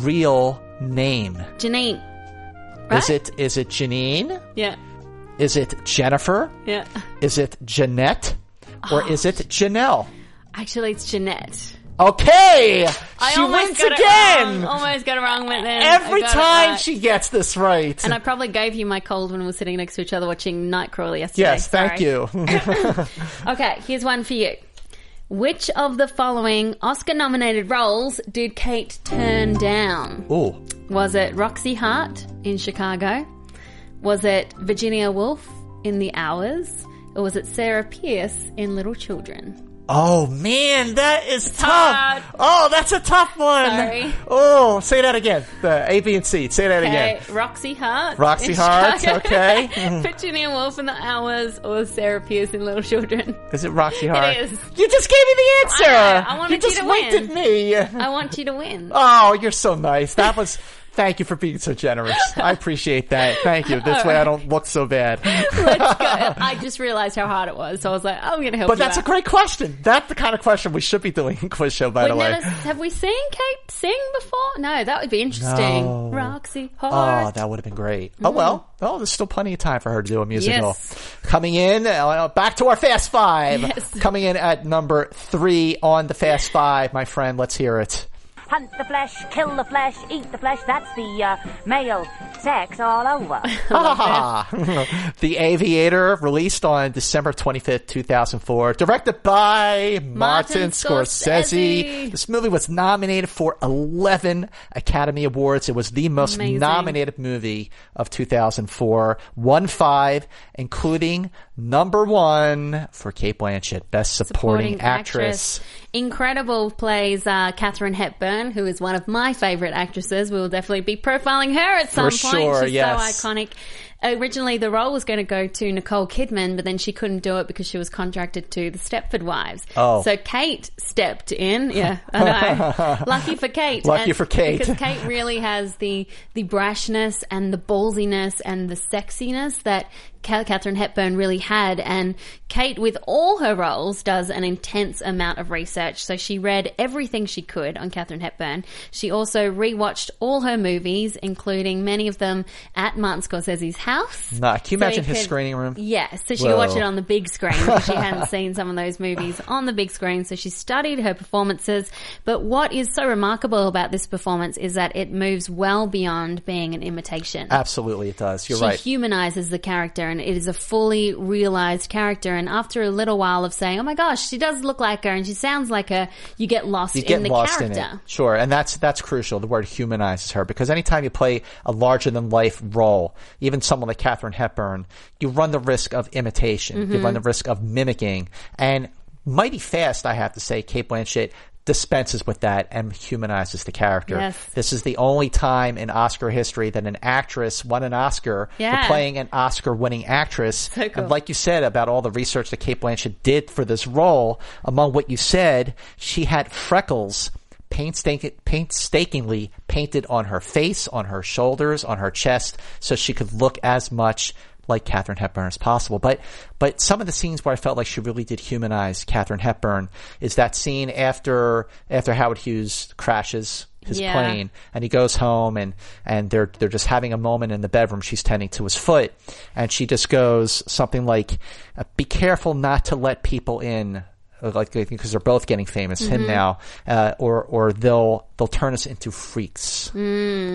Speaker 2: real name?
Speaker 3: Janine.
Speaker 2: Is
Speaker 3: Right?
Speaker 2: it is it Janine?
Speaker 3: Yeah.
Speaker 2: Is it Jennifer?
Speaker 3: Yeah.
Speaker 2: Is it Jeanette? Or
Speaker 3: Oh.
Speaker 2: is it Janelle?
Speaker 3: Actually, it's Jeanette.
Speaker 2: Okay,
Speaker 3: I
Speaker 2: she wins again.
Speaker 3: Almost got it wrong, but then
Speaker 2: Every
Speaker 3: I got it
Speaker 2: time
Speaker 3: right.
Speaker 2: she gets this right.
Speaker 3: And I probably gave you my cold when we were sitting next to each other watching Nightcrawler yesterday.
Speaker 2: yes, thank
Speaker 3: Sorry.
Speaker 2: you. *laughs* *laughs*
Speaker 3: Okay, here's one for you. Which of the following Oscar-nominated roles did Kate turn down?
Speaker 2: Ooh,
Speaker 3: Was it Roxy Hart in Chicago? Was it Virginia Woolf in The Hours? Or was it Sarah Pierce in Little Children?
Speaker 2: Oh man, that is tough.
Speaker 3: hard.
Speaker 2: Oh, that's a tough one.
Speaker 3: Sorry.
Speaker 2: Oh, say that again. The A, B, and C. Say that
Speaker 3: Okay,
Speaker 2: again.
Speaker 3: Roxy Hart.
Speaker 2: Roxy *laughs* Hart,
Speaker 3: Chicago.
Speaker 2: okay. *laughs*
Speaker 3: Virginia Woolf in The Hours or Sarah Pierce in Little Children?
Speaker 2: Is it Roxy Hart?
Speaker 3: It is.
Speaker 2: You just gave me the answer.
Speaker 3: I know. I wanted
Speaker 2: you just
Speaker 3: you to
Speaker 2: winked
Speaker 3: win.
Speaker 2: at me.
Speaker 3: I want you to win. *laughs*
Speaker 2: Oh, you're so nice. That was. Thank you for being so generous. I appreciate that. Thank you. This way I don't look so bad.
Speaker 3: Let's go. I just realized how hard it was, so I was like, I'm going to help
Speaker 2: But that's a great question. That's the kind of question we should be doing in quiz show, by
Speaker 3: We've
Speaker 2: the way.
Speaker 3: never, have we seen Kate sing before? No, that would be interesting.
Speaker 2: No.
Speaker 3: Roxy
Speaker 2: Oh, that would have been great. Oh well. Oh, there's still plenty of time for her to do a musical.
Speaker 3: Yes.
Speaker 2: Coming in, uh, back to our Fast Five.
Speaker 3: Yes.
Speaker 2: Coming in at number three on the Fast Five, my friend. Let's hear it.
Speaker 5: Hunt the flesh, kill the flesh, eat the flesh. That's the uh, male sex all over.
Speaker 2: Ah, *laughs* *laughs* the Aviator, released on December 25th, 2004, directed by Martin,
Speaker 3: Martin
Speaker 2: Scorsese.
Speaker 3: Scorsese.
Speaker 2: This movie was nominated for 11 Academy Awards. It was the most
Speaker 3: Amazing.
Speaker 2: nominated movie of 2004. Won five, including number one for Cate Blanchett, Best Supporting, Actress.
Speaker 3: Incredible plays uh, Katharine Hepburn, who is one of my favorite actresses. We will definitely be profiling her at some
Speaker 2: For
Speaker 3: point.
Speaker 2: sure,
Speaker 3: She's
Speaker 2: yes.
Speaker 3: so iconic. Originally, the role was going to go to Nicole Kidman, but then she couldn't do it because she was contracted to the Stepford Wives.
Speaker 2: Oh.
Speaker 3: So Kate stepped in. Yeah, I know. *laughs* Lucky for Kate.
Speaker 2: Lucky
Speaker 3: And-
Speaker 2: for Kate.
Speaker 3: Because Kate really has the the brashness and the ballsiness and the sexiness that Katharine Hepburn really had. And Kate, with all her roles, does an intense amount of research. So she read everything she could on Katharine Hepburn. She also rewatched all her movies, including many of them at Martin Scorsese's house.
Speaker 2: Nah, can you
Speaker 3: So
Speaker 2: imagine his
Speaker 3: could-
Speaker 2: screening room?
Speaker 3: Yeah, so she
Speaker 2: Whoa.
Speaker 3: could watch it on the big screen she hadn't *laughs* seen some of those movies on the big screen. So she studied her performances. But what is so remarkable about this performance is that it moves well beyond being an imitation.
Speaker 2: Absolutely, it does. You're right.
Speaker 3: she
Speaker 2: right.
Speaker 3: humanizes the character and it is a fully realized character. And after a little while of saying, oh my gosh, she does look like her and she sounds like her, you get lost
Speaker 2: you get
Speaker 3: in the
Speaker 2: lost
Speaker 3: character.
Speaker 2: in it. Sure, and that's that's crucial. The word humanizes her because anytime you play a larger than life role, even someone like Katharine Hepburn, you run the risk of imitation. You
Speaker 3: Mm-hmm.
Speaker 2: run the risk of mimicking, and mighty fast, I have to say, Cate Blanchett dispenses with that and humanizes the character.
Speaker 3: Yes.
Speaker 2: This is the only time in Oscar history that an actress won an Oscar
Speaker 3: Yeah.
Speaker 2: for playing an Oscar winning actress.
Speaker 3: So cool.
Speaker 2: And like you said about all the research that Cate Blanchett did for this role, among what you said, she had freckles painstaking, painstakingly painted on her face, on her shoulders, on her chest, so she could look as much like Katharine Hepburn as possible. But but some of the scenes where I felt like she really did humanize Katharine Hepburn is that scene after after Howard Hughes crashes his
Speaker 3: Yeah.
Speaker 2: plane and he goes home and and they're they're just having a moment in the bedroom she's tending to his foot and she just goes something like be careful not to let people in like because they're both getting famous him now uh, or or they'll they'll turn us into freaks.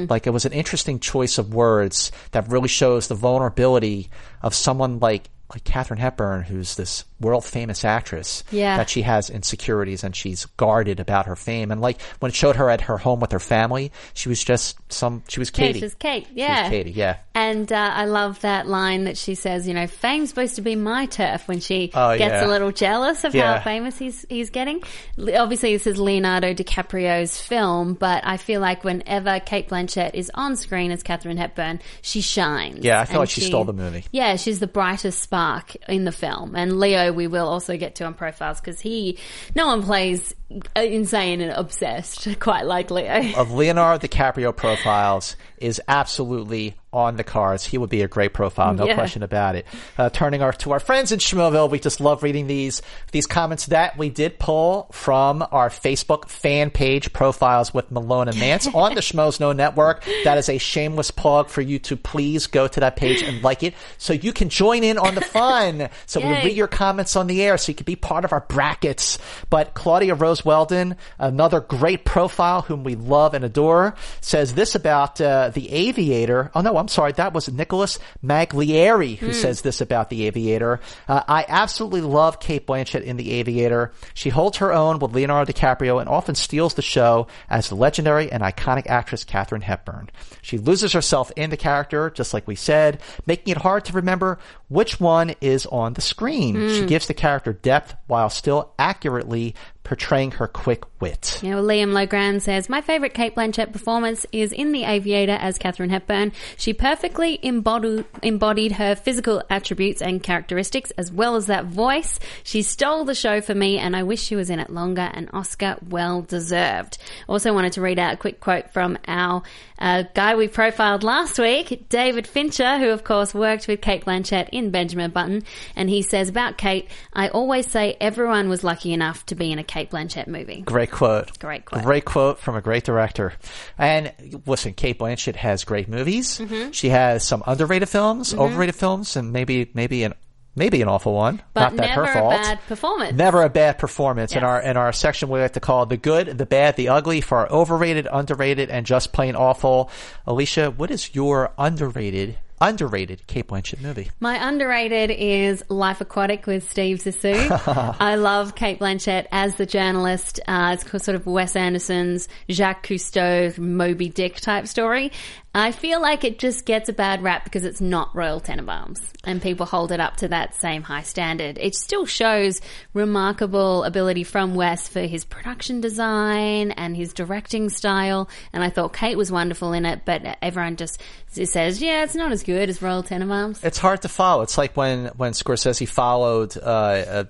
Speaker 2: Like it was an interesting choice of words that really shows the vulnerability of someone like like Katharine Hepburn, who's this world famous actress,
Speaker 3: Yeah.
Speaker 2: that she has insecurities and she's guarded about her fame. And like when it showed her at her home with her family, she was just some, she was
Speaker 3: Kate
Speaker 2: Katie.
Speaker 3: Kate.
Speaker 2: She was
Speaker 3: Yeah.
Speaker 2: Katie, yeah.
Speaker 3: And uh, I love that line that she says, you know, fame's supposed to be my turf when she
Speaker 2: Oh,
Speaker 3: gets
Speaker 2: yeah.
Speaker 3: a little jealous of
Speaker 2: Yeah.
Speaker 3: how famous he's, he's getting. Obviously, this is Leonardo DiCaprio's film, but I feel like whenever Cate Blanchett is on screen as Katharine Hepburn, she shines.
Speaker 2: Yeah, I feel
Speaker 3: And
Speaker 2: like she stole the movie.
Speaker 3: Yeah, she's the brightest spark in the film. And Leo, we will also get to on profiles because he, no one plays uh, insane and obsessed *laughs* quite like Leo.
Speaker 2: Of Leonardo DiCaprio profiles is absolutely on the cards. He would be a great profile, no
Speaker 3: Yeah.
Speaker 2: question about it. Uh, turning our to our friends in Schmoville, we just love reading these these comments that we did pull from our Facebook fan page profiles with Malone and Mantz *laughs* on the Schmoes Know Network. That is a shameless plug for you to please go to that page and like it so you can join in on the *laughs* fun. So we
Speaker 3: Yay.
Speaker 2: read your comments on the air so you can be part of our brackets. But Claudia Rose Weldon, another great profile whom we love and adore, says this about uh, Uh, the Aviator. Oh no, I'm sorry, that was Nicholas Maglieri who hmm. says this about the Aviator. Uh, I absolutely love Cate Blanchett in the Aviator. She holds her own with Leonardo DiCaprio and often steals the show as the legendary and iconic actress Katharine Hepburn. She loses herself in the character, just like we said, making it hard to remember which one is on the screen. She hmm. gives the character depth while still accurately portraying her quick wit.
Speaker 3: Yeah, well, Liam Logran says, My favourite Cate Blanchett performance is in The Aviator as Katharine Hepburn. She perfectly embodied, embodied her physical attributes and characteristics as well as that voice. She stole the show for me and I wish she was in it longer. An Oscar well deserved. Also wanted to read out a quick quote from our uh, guy we profiled last week, David Fincher, who of course worked with Cate Blanchett in Benjamin Button. And he says about Kate, I always say everyone was lucky enough to be in a Cate Blanchett movie.
Speaker 2: Great quote.
Speaker 3: Great quote.
Speaker 2: Great quote from a great director. And listen, Cate Blanchett has great movies.
Speaker 3: Mm-hmm.
Speaker 2: She has some underrated films, overrated films, and maybe maybe an maybe an awful one.
Speaker 3: But
Speaker 2: Not that
Speaker 3: never
Speaker 2: her
Speaker 3: a bad performance.
Speaker 2: Never a bad performance. In our in our section, we like to call the good, the bad, the ugly for our overrated, underrated, and just plain awful. Alicia, what is your underrated, underrated Cate Blanchett movie?
Speaker 3: My underrated is Life Aquatic with Steve Zissou. *laughs* I love Cate Blanchett as the journalist. Uh, it's sort of Wes Anderson's Jacques Cousteau Moby Dick type story. I feel like it just gets a bad rap because it's not Royal Tenenbaums and people hold it up to that same high standard. It still shows remarkable ability from Wes for his production design and his directing style. And I thought Kate was wonderful in it, but everyone just says, yeah, it's not as good as Royal Tenenbaums.
Speaker 2: It's hard to follow. It's like when when Scorsese followed uh, uh,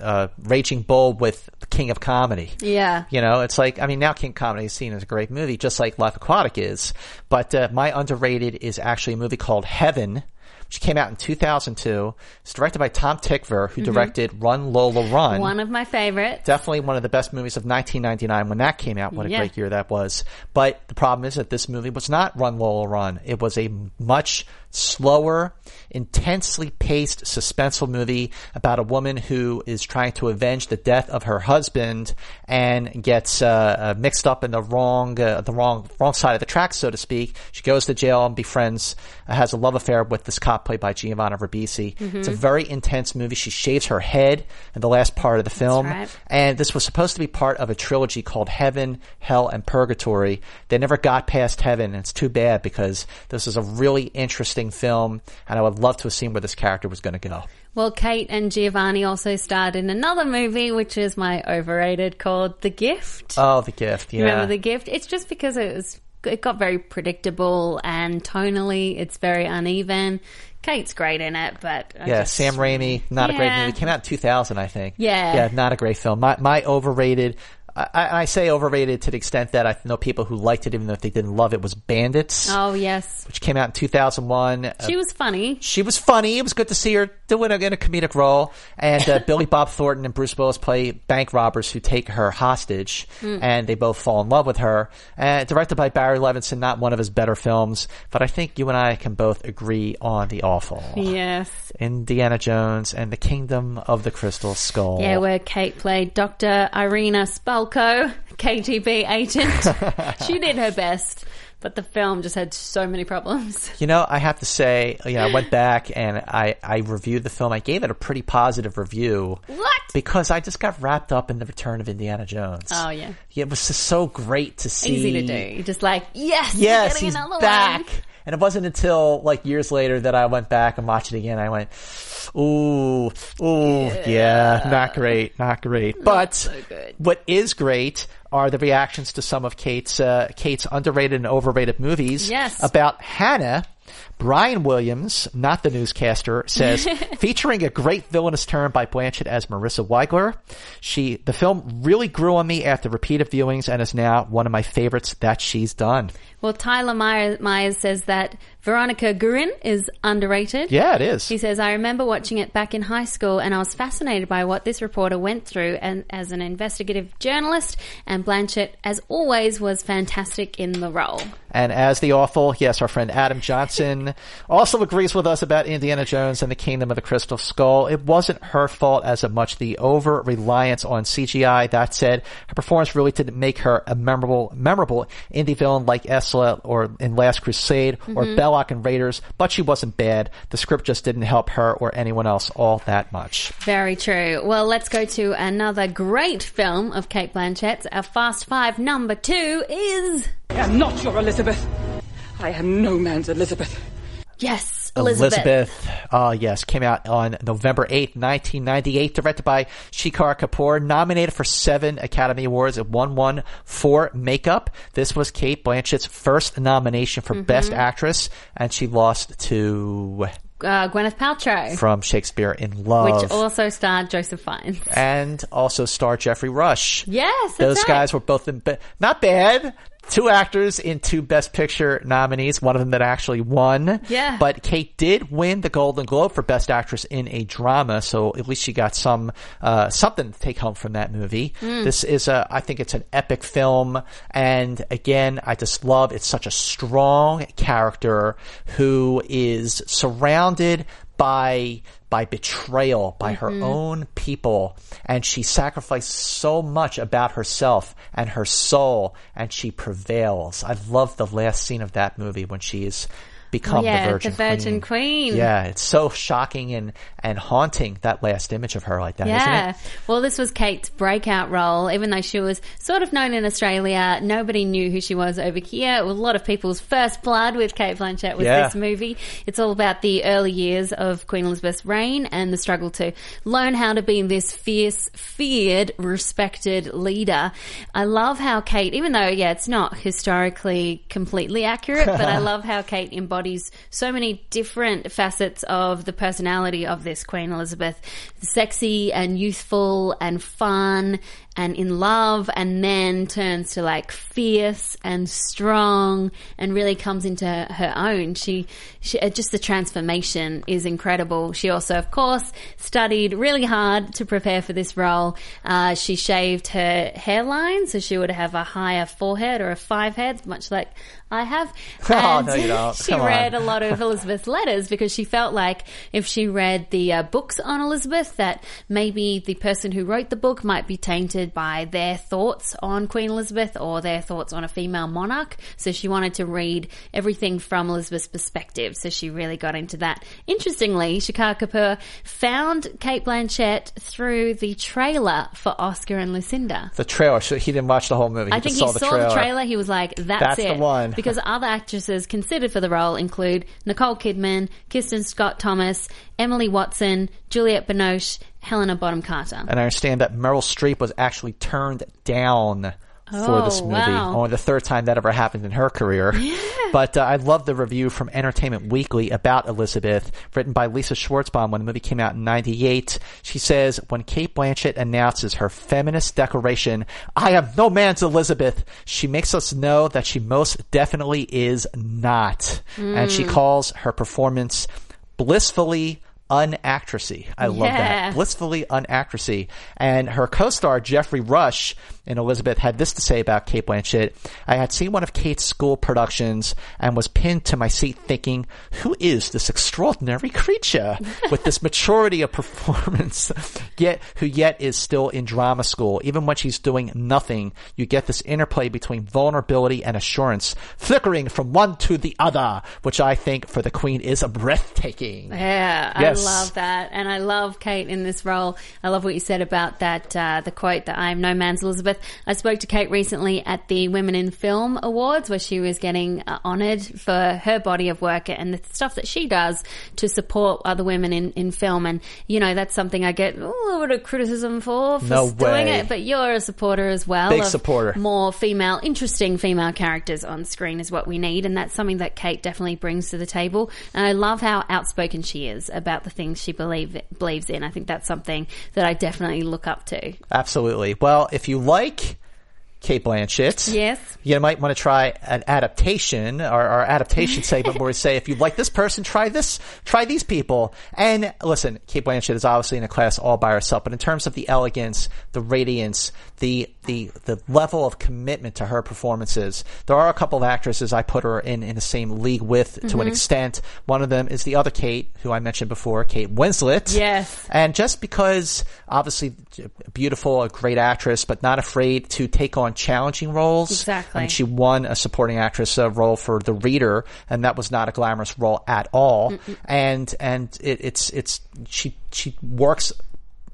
Speaker 2: uh, Raging Bull with King of Comedy.
Speaker 3: Yeah.
Speaker 2: You know, it's like I mean now King of Comedy is seen as a great movie, just like Life Aquatic is. But my underrated is actually a movie called Heaven, which came out in 2002. It's directed by Tom Tykwer, who mm-hmm. directed Run Lola Run.
Speaker 3: One of my favorites.
Speaker 2: Definitely one of the best movies of 1999 when that came out. What a
Speaker 3: Yeah.
Speaker 2: great year that was. But the problem is that this movie was not Run Lola Run. It was a much slower, intensely paced, suspenseful movie about a woman who is trying to avenge the death of her husband and gets uh, uh, mixed up in the wrong, uh, the wrong, wrong side of the track, so to speak. She goes to jail and befriends, uh, has a love affair with this cop played by Giovanni Ribisi. It's
Speaker 3: Mm-hmm.
Speaker 2: a very intense movie. She shaves her head in the last part of the film.
Speaker 3: right.
Speaker 2: And this was supposed to be part of a trilogy called Heaven, Hell, and Purgatory. They never got past Heaven, and it's too bad because this is a really interesting film, and I would love to have seen where this character was going to go.
Speaker 3: Well, Kate and Giovanni also starred in another movie, which is my overrated, called The Gift.
Speaker 2: Oh, the gift. Yeah.
Speaker 3: Remember The Gift? It's just because it was it got very predictable and tonally it's very uneven. Kate's great in it, but I
Speaker 2: Yeah,
Speaker 3: just-
Speaker 2: Sam Raimi, not a great
Speaker 3: Yeah.
Speaker 2: movie. Came out in 2000, I think.
Speaker 3: Yeah.
Speaker 2: Yeah, not a great film. My, my overrated, I, I say overrated to the extent that I know people who liked it, even though they didn't love it, was Bandits,
Speaker 3: Oh yes,
Speaker 2: which came out in 2001. Uh,
Speaker 3: she was funny.
Speaker 2: she was funny. It was good to see her doing it in a comedic role. And uh, *laughs* Billy Bob Thornton and Bruce Willis play bank robbers who take her hostage, and they both fall in love with her. Uh, directed by Barry Levinson, not one of his better films, but I think you and I can both agree on the awful.
Speaker 3: Yes.
Speaker 2: Indiana Jones and the Kingdom of the Crystal Skull.
Speaker 3: Yeah, where Kate played Dr. Irina Spalko, KGB agent. *laughs* she did her best, but the film just had so many problems. *laughs*
Speaker 2: You know, I have to say, you know, I went back and I, I reviewed the film. I gave it a pretty positive review.
Speaker 3: What?
Speaker 2: Because I just got wrapped up in the return of Indiana Jones.
Speaker 3: Oh, yeah.
Speaker 2: Yeah, it was just so great to see.
Speaker 3: Easy to do. You're just like, yes,
Speaker 2: Yes,
Speaker 3: getting
Speaker 2: he's
Speaker 3: another
Speaker 2: back.
Speaker 3: one.
Speaker 2: And it wasn't until like years later that I went back and watched it again. I went, ooh, ooh, yeah, not great, not great. but
Speaker 3: good.
Speaker 2: what is great are the reactions to some of Kate's uh, Kate's underrated and overrated movies.
Speaker 3: Yes.
Speaker 2: About Hanna. Brian Williams, not the newscaster, says *laughs* featuring a great villainous turn by Blanchett as Marissa Wiegler. She the film really grew on me after repeated viewings and is now one of my favorites that she's done.
Speaker 3: Well, Tyler Myers, Myers says that Veronica Guerin is underrated.
Speaker 2: Yeah, it is.
Speaker 3: He says, I remember watching it back in high school and I was fascinated by what this reporter went through and as an investigative journalist and Blanchett, as always, was fantastic in the role.
Speaker 2: And as the awful, yes, our friend Adam Johnson *laughs* also agrees with us about Indiana Jones and the Kingdom of the Crystal Skull. It wasn't her fault as much the over reliance on CGI. That said, her performance really didn't make her a memorable, memorable indie villain like Esla or in Last Crusade or mm-hmm. Belloc in Raiders, but she wasn't bad. The script just didn't help her or anyone else all that much.
Speaker 3: Very true. Well, let's go to another great film of Cate Blanchett's. Our Fast Five number two is,
Speaker 6: I am not your Elizabeth. I am no man's Elizabeth.
Speaker 3: yes, Elizabeth.
Speaker 2: Elizabeth, uh, yes, came out on November 8th, 1998, directed by Shekhar Kapur, nominated for seven Academy Awards. It won one for makeup. This was Cate Blanchett's first nomination for Best Actress, and she lost to
Speaker 3: Uh, Gwyneth Paltrow,
Speaker 2: from Shakespeare in Love.
Speaker 3: which also starred Joseph Fiennes.
Speaker 2: and also starred Geoffrey Rush.
Speaker 3: Yes, that's
Speaker 2: Those
Speaker 3: right.
Speaker 2: guys were both in, be- not bad. Two actors in two Best Picture nominees, one of them that actually won.
Speaker 3: Yeah.
Speaker 2: But Kate did win the Golden Globe for Best Actress in a Drama, so at least she got some, uh, something to take home from that movie.
Speaker 3: Hmm.
Speaker 2: This is a, I think it's an epic film, and again, I just love, it's such a strong character who is surrounded by by betrayal by her mm-hmm. own people. And she sacrificed so much about herself and her soul and she prevails. I love the last scene of that movie when she is become oh,
Speaker 3: yeah,
Speaker 2: the virgin,
Speaker 3: the Virgin Queen.
Speaker 2: yeah it's so shocking and and haunting that last image of her like that
Speaker 3: Yeah. Well, this was Kate's breakout role. Even though she was sort of known in Australia, nobody knew who she was over here. It was a lot of people's first blood with Cate Blanchett with
Speaker 2: Yeah.
Speaker 3: this movie. It's all about the early years of Queen Elizabeth's reign and the struggle to learn how to be this fierce, feared, respected leader. I love how Kate, even though, yeah, it's not historically completely accurate, but I *laughs* love how Kate embodies so many different facets of the personality of this Queen Elizabeth. Sexy and youthful and fun and in love and then turns to like fierce and strong and really comes into her own. She, she uh, just the transformation is incredible. She also, of course, studied really hard to prepare for this role. Uh, she shaved her hairline so she would have a higher forehead or a five head, much like I have. *laughs*
Speaker 2: Oh, no, *laughs*
Speaker 3: she
Speaker 2: Come on.
Speaker 3: read a lot of Elizabeth's letters because she felt like if she read the uh, books on Elizabeth, that maybe the person who wrote the book might be tainted by their thoughts on Queen Elizabeth or their thoughts on a female monarch. So she wanted to read everything from Elizabeth's perspective. So she really got into that. Interestingly, Shekhar Kapur found Cate Blanchett through the trailer for Oscar and Lucinda.
Speaker 2: The trailer. So he didn't watch the whole movie. He
Speaker 3: I think he
Speaker 2: saw,
Speaker 3: saw
Speaker 2: the, trailer.
Speaker 3: the trailer. He was like, "That's,
Speaker 2: That's
Speaker 3: it."
Speaker 2: the one.
Speaker 3: Because other actresses considered for the role include Nicole Kidman, Kristin Scott Thomas, Emily Watson, Juliette Binoche, Helena Bonham Carter.
Speaker 2: And I understand that Meryl Streep was actually turned down for this
Speaker 3: Oh,
Speaker 2: movie.
Speaker 3: wow.
Speaker 2: Only the third time that ever happened in her career. But uh, I love the review from Entertainment Weekly about Elizabeth, written by Lisa Schwarzbaum when the movie came out in 98. She says, when Cate Blanchett announces her feminist declaration, I am no man's Elizabeth, she makes us know that she most definitely is not. And she calls her performance blissfully unactressy. I love
Speaker 3: Yeah.
Speaker 2: that. Blissfully unactressy. And her co-star Geoffrey Rush and Elizabeth had this to say about Cate Blanchett. I had seen one of Kate's school productions and was pinned to my seat thinking, who is this extraordinary creature with this *laughs* maturity of performance, yet who yet is still in drama school. Even when she's doing nothing, you get this interplay between vulnerability and assurance, flickering from one to the other, which I think for the queen is a breathtaking.
Speaker 3: Yeah,
Speaker 2: Yes.
Speaker 3: I love that, and I love Kate in this role. I love what you said about that. Uh, the quote that "I'm no man's Elizabeth." I spoke to Kate recently at the Women in Film Awards, where she was getting uh, honoured for her body of work and the stuff that she does to support other women in, in film. And you know, that's something I get a little bit of criticism for for
Speaker 2: No
Speaker 3: doing
Speaker 2: way.
Speaker 3: it. But you're a supporter as well.
Speaker 2: Big
Speaker 3: of
Speaker 2: supporter.
Speaker 3: More female, interesting female characters on screen is what we need, and that's something that Kate definitely brings to the table. And I love how outspoken she is about the things she believe, believes in. I think that's something that I definitely look up to.
Speaker 2: Absolutely. Well, if you like Cate Blanchett,
Speaker 3: Yes.
Speaker 2: you might want to try an adaptation or our adaptation *laughs* segment where we say, if you like this person, try this, try these people. And listen, Cate Blanchett is obviously in a class all by herself, but in terms of the elegance, the radiance, the the the level of commitment to her performances, there are a couple of actresses I put her in in the same league with to an extent. One of them is the other Kate, who I mentioned before, Kate Winslet.
Speaker 3: Yes.
Speaker 2: And just because obviously beautiful, a great actress, but not afraid to take on challenging roles.
Speaker 3: Exactly.
Speaker 2: I mean, she won a supporting actress uh, role for The Reader, and that was not a glamorous role at all. And and it, it's it's she she works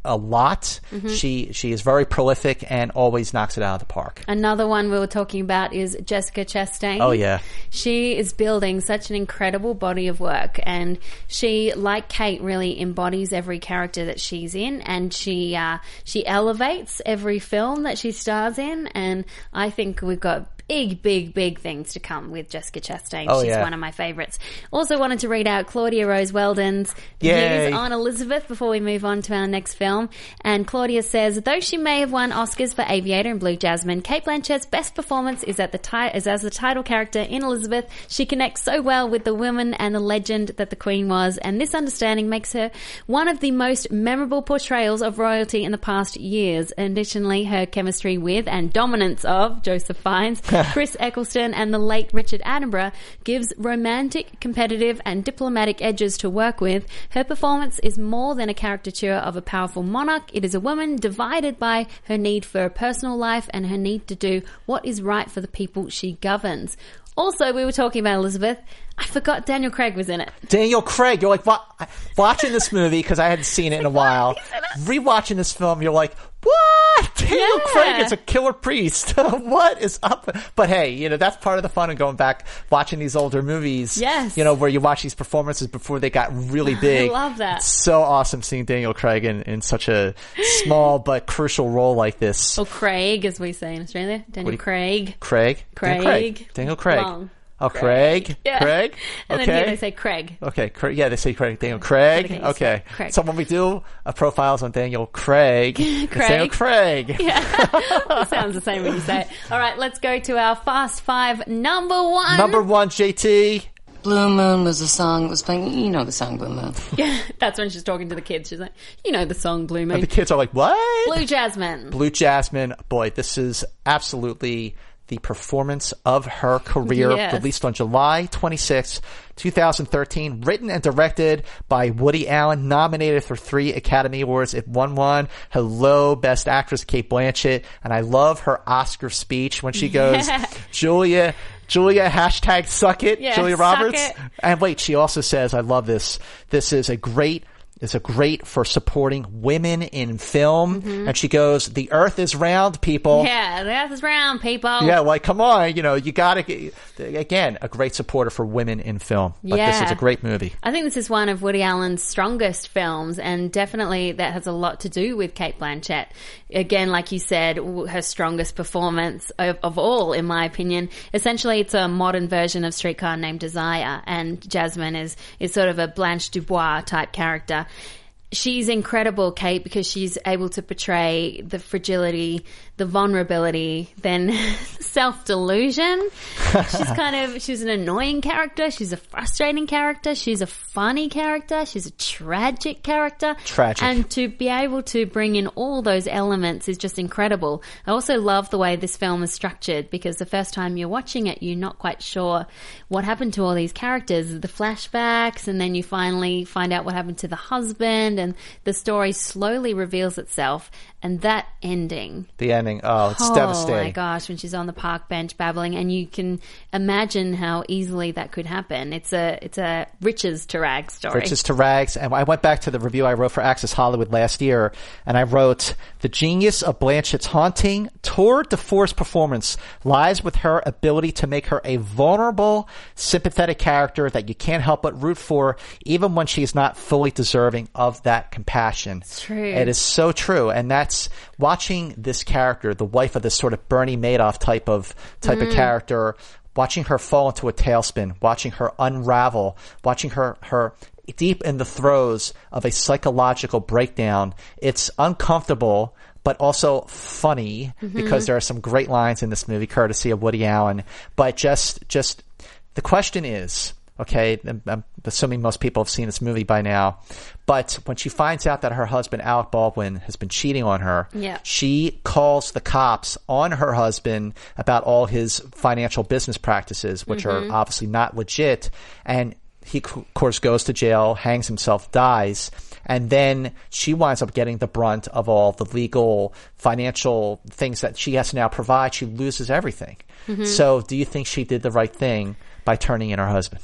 Speaker 2: a lot.
Speaker 3: Mm-hmm.
Speaker 2: She she is very prolific and always knocks it out of the park.
Speaker 3: Another one we were talking about is Jessica Chastain.
Speaker 2: Oh, yeah.
Speaker 3: She is building such an incredible body of work and she, like Kate, really embodies every character that she's in and she, uh, she elevates every film that she stars in and I think we've got big, big, big things to come with Jessica Chastain.
Speaker 2: Oh,
Speaker 3: she's
Speaker 2: yeah.
Speaker 3: one of my favourites. Also wanted to read out Claudia Rose Weldon's
Speaker 2: Yay.
Speaker 3: views on Elizabeth before we move on to our next film. And Claudia says, though she may have won Oscars for Aviator and Blue Jasmine, Cate Blanchett's best performance is at the ti- is as the title character in Elizabeth. She connects so well with the woman and the legend that the Queen was, and this understanding makes her one of the most memorable portrayals of royalty in the past years. Additionally, her chemistry with and dominance of Joseph Fiennes, *laughs* Chris Eccleston, and the late Richard Attenborough gives romantic, competitive, and diplomatic edges to work with. Her performance is more than a caricature of a powerful monarch. It is a woman divided by her need for a personal life and her need to do what is right for the people she governs. Also, we were talking about Elizabeth. I forgot Daniel Craig was in it.
Speaker 2: Daniel Craig, you're like wa- watching this movie because I hadn't seen it in a *laughs* while. Rewatching this film, you're like, what? Daniel
Speaker 3: Yeah.
Speaker 2: Craig is a killer priest. *laughs* what is up? But hey, you know that's part of the fun of going back watching these older movies.
Speaker 3: Yes.
Speaker 2: you know where you watch these performances before they got really *laughs* big.
Speaker 3: I love that.
Speaker 2: It's so awesome seeing Daniel Craig in, in such a small *gasps* but crucial role like this.
Speaker 3: Oh, Craig, as we say in Australia. Daniel
Speaker 2: you-
Speaker 3: Craig.
Speaker 2: Craig, Daniel
Speaker 3: Craig.
Speaker 2: Daniel Craig.
Speaker 3: Long.
Speaker 2: Oh, Craig,
Speaker 3: Yeah.
Speaker 2: Craig.
Speaker 3: And
Speaker 2: okay.
Speaker 3: then here they say Craig.
Speaker 2: Okay, Craig. Yeah, they say Craig. Daniel Craig.
Speaker 3: Okay,
Speaker 2: Okay.
Speaker 3: Craig.
Speaker 2: So when we do a profiles on Daniel Craig, *laughs* Craig. Daniel Craig. *laughs* Yeah.
Speaker 3: sounds the same when you say it. All right, let's go to our Fast Five number one.
Speaker 2: Number one, JT.
Speaker 7: Blue Moon was a song that was playing. You know the song Blue Moon. *laughs*
Speaker 3: Yeah, that's when she's talking to the kids. She's like, you know the song Blue Moon.
Speaker 2: The kids are like, what?
Speaker 3: Blue Jasmine.
Speaker 2: Blue Jasmine. Boy, this is absolutely the performance of her career, *laughs*
Speaker 3: Yes.
Speaker 2: released on July 26, 2013, written and directed by Woody Allen, nominated for three Academy Awards. It won one. Hello, Best Actress Cate Blanchett. And I love her Oscar speech when she *laughs* goes, Julia, Julia, hashtag suck it,
Speaker 3: Yeah,
Speaker 2: Julia Roberts.
Speaker 3: it.
Speaker 2: And wait, she also says, I love this. This is a great, is a great for supporting women in film. And she goes, the earth is round, people.
Speaker 3: Mm-hmm. Yeah, the earth is round, people.
Speaker 2: Yeah, like come on, you know, you gotta get, again, a great supporter for women in film. Like this is a great movie.
Speaker 3: I think this is one of Woody Allen's strongest films, and definitely that has a lot to do with Cate Blanchett. Again, like you said, her strongest performance of, of all, in my opinion. Essentially, it's a modern version of Streetcar Named Desire, and Jasmine is is sort of a Blanche Dubois type character. She's incredible, Kate, because she's able to portray the fragility, the vulnerability, then *laughs* self delusion. she's kind of she's an annoying character. She's a frustrating character. She's a funny character. She's a tragic character.
Speaker 2: Tragic.
Speaker 3: And to be able to bring in all those elements is just incredible. I also love the way this film is structured because the first time you're watching it, you're not quite sure what happened to all these characters, the flashbacks, and then you finally find out what happened to the husband, and the story slowly reveals itself. And that ending,
Speaker 2: The ending, oh, it's
Speaker 3: oh
Speaker 2: devastating.
Speaker 3: Oh my gosh, when she's on the park bench babbling, and you can imagine how easily that could happen. It's a it's a riches to rags story.
Speaker 2: Riches to rags. And I went back to the review I wrote for Access Hollywood last year, and I wrote, the genius of Blanchett's haunting, tour de force performance lies with her ability to make her a vulnerable, sympathetic character that you can't help but root for, even when she is not fully deserving of that compassion. It's
Speaker 3: true.
Speaker 2: It is so true. And that's watching this character, the wife of this sort of Bernie Madoff type of, type of mm. character, watching her fall into a tailspin, watching her unravel, watching her, her deep in the throes of a psychological breakdown. It's uncomfortable, but also funny mm-hmm. because there are some great lines in this movie, courtesy of Woody Allen. But just, just, the question is, okay, I'm, I'm assuming most people have seen this movie by now, but when she finds out that her husband, Alec Baldwin, has been cheating on her,
Speaker 3: Yeah.
Speaker 2: she calls the cops on her husband about all his financial business practices, which are mm-hmm. obviously not legit. And he, of course, goes to jail, hangs himself, dies. And then she winds up getting the brunt of all the legal, financial things that she has to now provide. She loses everything. Mm-hmm. So, do you think she did the right thing by turning in her husband?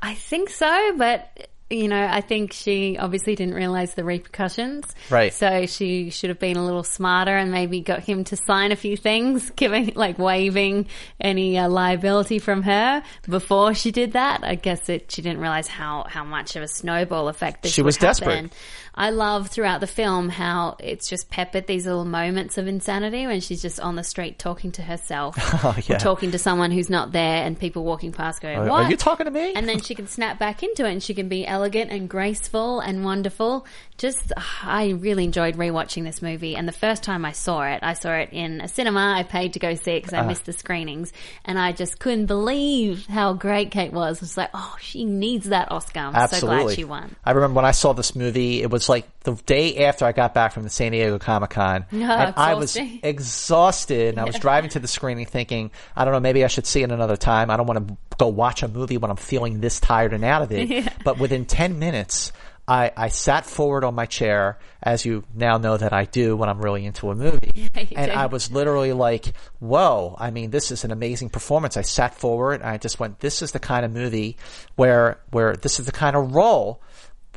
Speaker 3: I think so, but you know, I think she obviously didn't realize the repercussions.
Speaker 2: Right.
Speaker 3: So she should have been a little smarter and maybe got him to sign a few things, *laughs* giving like waiving any uh, liability from her before she did that. I guess it, she didn't realize how how much of a snowball effect this
Speaker 2: She was desperate.
Speaker 3: I love throughout the film how it's just peppered these little moments of insanity when she's just on the street talking to herself *laughs*
Speaker 2: Oh, yeah.
Speaker 3: or talking to someone who's not there and people walking past going, what?
Speaker 2: are you talking to me?
Speaker 3: And then she can snap back into it and she can be elegant and graceful and wonderful. Just, I really enjoyed rewatching this movie. And the first time I saw it, I saw it in a cinema. I paid to go see it because. I uh-huh. missed the screenings. And I just couldn't believe how great Kate was. It was like, oh, she needs that Oscar. I'm so glad she won.
Speaker 2: I remember when I saw this movie, it was like the day after I got back from the San Diego Comic Con.
Speaker 3: No, *laughs*
Speaker 2: and I was exhausted. And I was *laughs* driving to the screening thinking, I don't know, maybe I should see it another time. I don't want to go watch a movie when I'm feeling this tired and out of it. *laughs* But within 10 minutes, I, I sat forward on my chair, as you now know that I do when I'm really into a movie. *laughs*
Speaker 3: you
Speaker 2: and
Speaker 3: do.
Speaker 2: I was literally like, whoa, I mean, this is an amazing performance. I sat forward and I just went, this is the kind of movie where, where this is the kind of role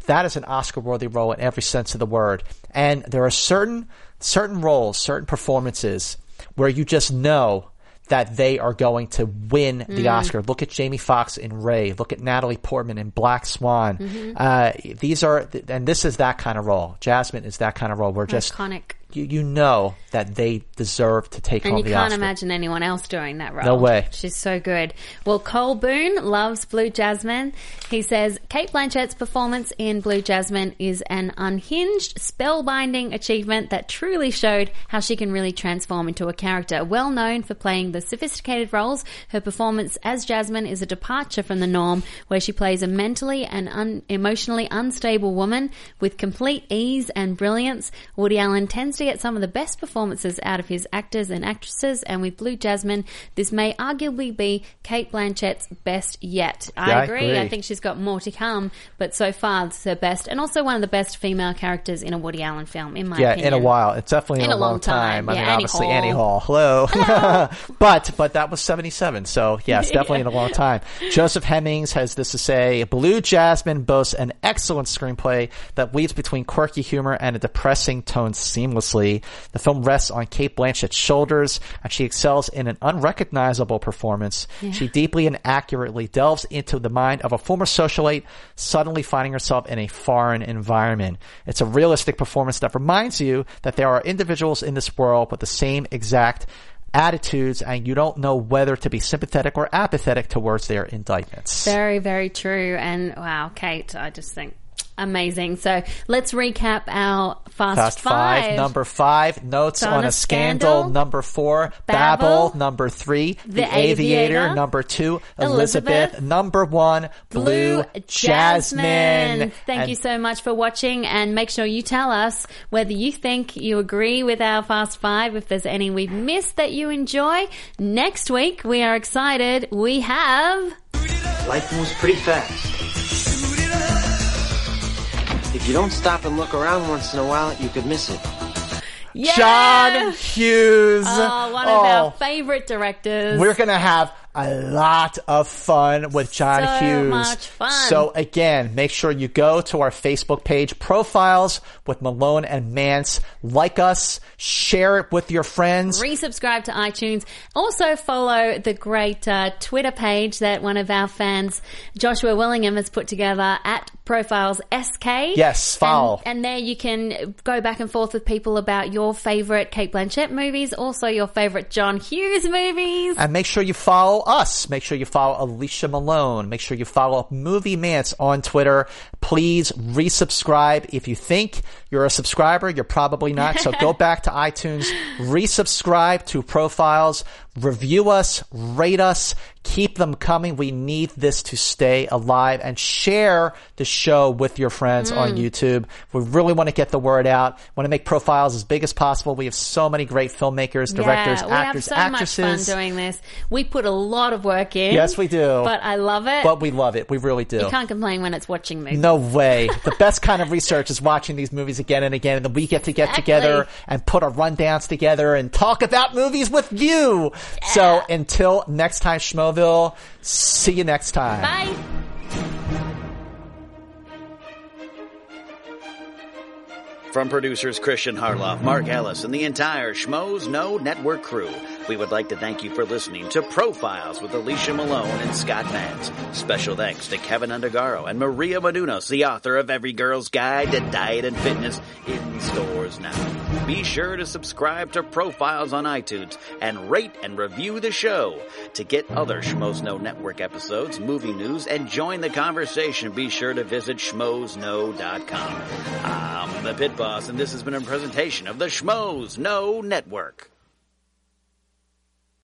Speaker 2: that is an Oscar worthy role in every sense of the word. And there are certain, certain roles, certain performances where you just know that they are going to win the Oscar. Look at Jamie Foxx in Ray. Look at Natalie Portman in Black Swan. Uh, these are, and this is that kind of role. Jasmine is that kind of role just
Speaker 3: Iconic.
Speaker 2: You, you know that they deserve to take
Speaker 3: And
Speaker 2: home
Speaker 3: you can't imagine anyone else doing that role.
Speaker 2: No way.
Speaker 3: She's so good. Well, Cole Boone loves Blue Jasmine. He says Cate Blanchett's performance in Blue Jasmine is an unhinged, spellbinding achievement that truly showed how she can really transform into a character. Well known for playing the sophisticated roles, her performance as Jasmine is a departure from the norm, where she plays a mentally and un- emotionally unstable woman with complete ease and brilliance. Woody Allen tends to to get some of the best performances out of his actors and actresses, and with Blue Jasmine, this may arguably be Cate Blanchett's best yet. I,
Speaker 2: Yeah, I
Speaker 3: agree.
Speaker 2: agree.
Speaker 3: I think she's got more to come, but so far it's her best, and also one of the best female characters in a Woody Allen film, in my
Speaker 2: Yeah,
Speaker 3: opinion.
Speaker 2: in a while. It's definitely in,
Speaker 3: In
Speaker 2: a, long time. I
Speaker 3: Yeah,
Speaker 2: mean,
Speaker 3: Annie
Speaker 2: obviously
Speaker 3: Hall.
Speaker 2: Annie Hall. Hello. *laughs* but but that was 77. So yeah, it's *laughs* definitely in a long time. Joseph Hemmings has this to say, Blue Jasmine boasts an excellent screenplay that weaves between quirky humor and a depressing tone seamlessly. The film rests on Cate Blanchett's shoulders and she excels in an unrecognizable performance. She deeply and accurately delves into the mind of a former socialite suddenly finding herself in a foreign environment. It's a realistic performance that reminds you that there are individuals in this world with the same exact attitudes and you don't know whether to be sympathetic or apathetic towards their indictments.
Speaker 3: Very, very true. And wow, Kate, I just think amazing. So let's recap our Fast,
Speaker 2: Fast five. Number five, Notes on, a Scandal.
Speaker 3: Scandal.
Speaker 2: Number four,
Speaker 3: Babel.
Speaker 2: Babel. Number three, The,
Speaker 3: The
Speaker 2: Aviator.
Speaker 3: Aviator.
Speaker 2: Number two, Elizabeth.
Speaker 3: Elizabeth.
Speaker 2: Number one, Blue, Jasmine.
Speaker 3: Thank
Speaker 2: And
Speaker 3: you so much for watching and make sure you tell us whether you think you agree with our Fast Five, if there's any we've missed that you enjoy. Next week, we are excited. We have
Speaker 8: Life moves pretty fast. If you don't stop and look around once in a while, you could miss it.
Speaker 3: yeah!
Speaker 2: John Hughes.
Speaker 3: Oh, one of
Speaker 2: Oh.
Speaker 3: our favorite directors.
Speaker 2: We're gonna have a lot of fun with John
Speaker 3: So
Speaker 2: Hughes. So again, make sure you go to our Facebook page, Profiles with Malone and Mantz. Like us, share it with your friends.
Speaker 3: resubscribe to iTunes. Also follow the great uh, Twitter page that one of our fans, Joshua Willingham, has put together at Profiles SK.
Speaker 2: Yes, follow.
Speaker 3: And, and there you can go back and forth with people about your favorite Cate Blanchett movies, also your favorite John Hughes movies.
Speaker 2: And make sure you follow us. Make sure you follow Alicia Malone. Make sure you follow Movie Mantz on Twitter. Please resubscribe. If you think you're a subscriber, you're probably not. So go *laughs* back to iTunes, resubscribe to profiles, review us, rate us, keep them coming. We need this to stay alive and share the show with your friends
Speaker 3: Mm.
Speaker 2: on YouTube. We really want to get the word out. We Want to make profiles as big as possible. We have so many great filmmakers, directors,
Speaker 3: yeah, we
Speaker 2: actors,
Speaker 3: have so
Speaker 2: actresses.
Speaker 3: much fun doing this. We put a lot of work in.
Speaker 2: Yes, we do.
Speaker 3: But I love it.
Speaker 2: But we love it. We really do.
Speaker 3: you can't complain when it's watching movies.
Speaker 2: No way. The best kind of research is watching these movies again and again, and then we get to get
Speaker 3: Exactly.
Speaker 2: together and put our rundowns together and talk about movies with you. So until next time, Schmoville, see you next time.
Speaker 3: Bye.
Speaker 1: From producers Christian Harloff, Mark Ellis, and the entire Schmoes Know Network crew, we would like to thank you for listening to Profiles with Alicia Malone and Scott Mantz. Special thanks to Kevin Undergaro and Maria Madunos, the author of Every Girl's Guide to Diet and Fitness, in stores now. Be sure to subscribe to Profiles on iTunes and rate and review the show. To get other Schmoes Know Network episodes, movie news, and join the conversation, be sure to visit schmoesknow.com. I'm the Pit Boss, and this has been a presentation of the Schmoes Know Network.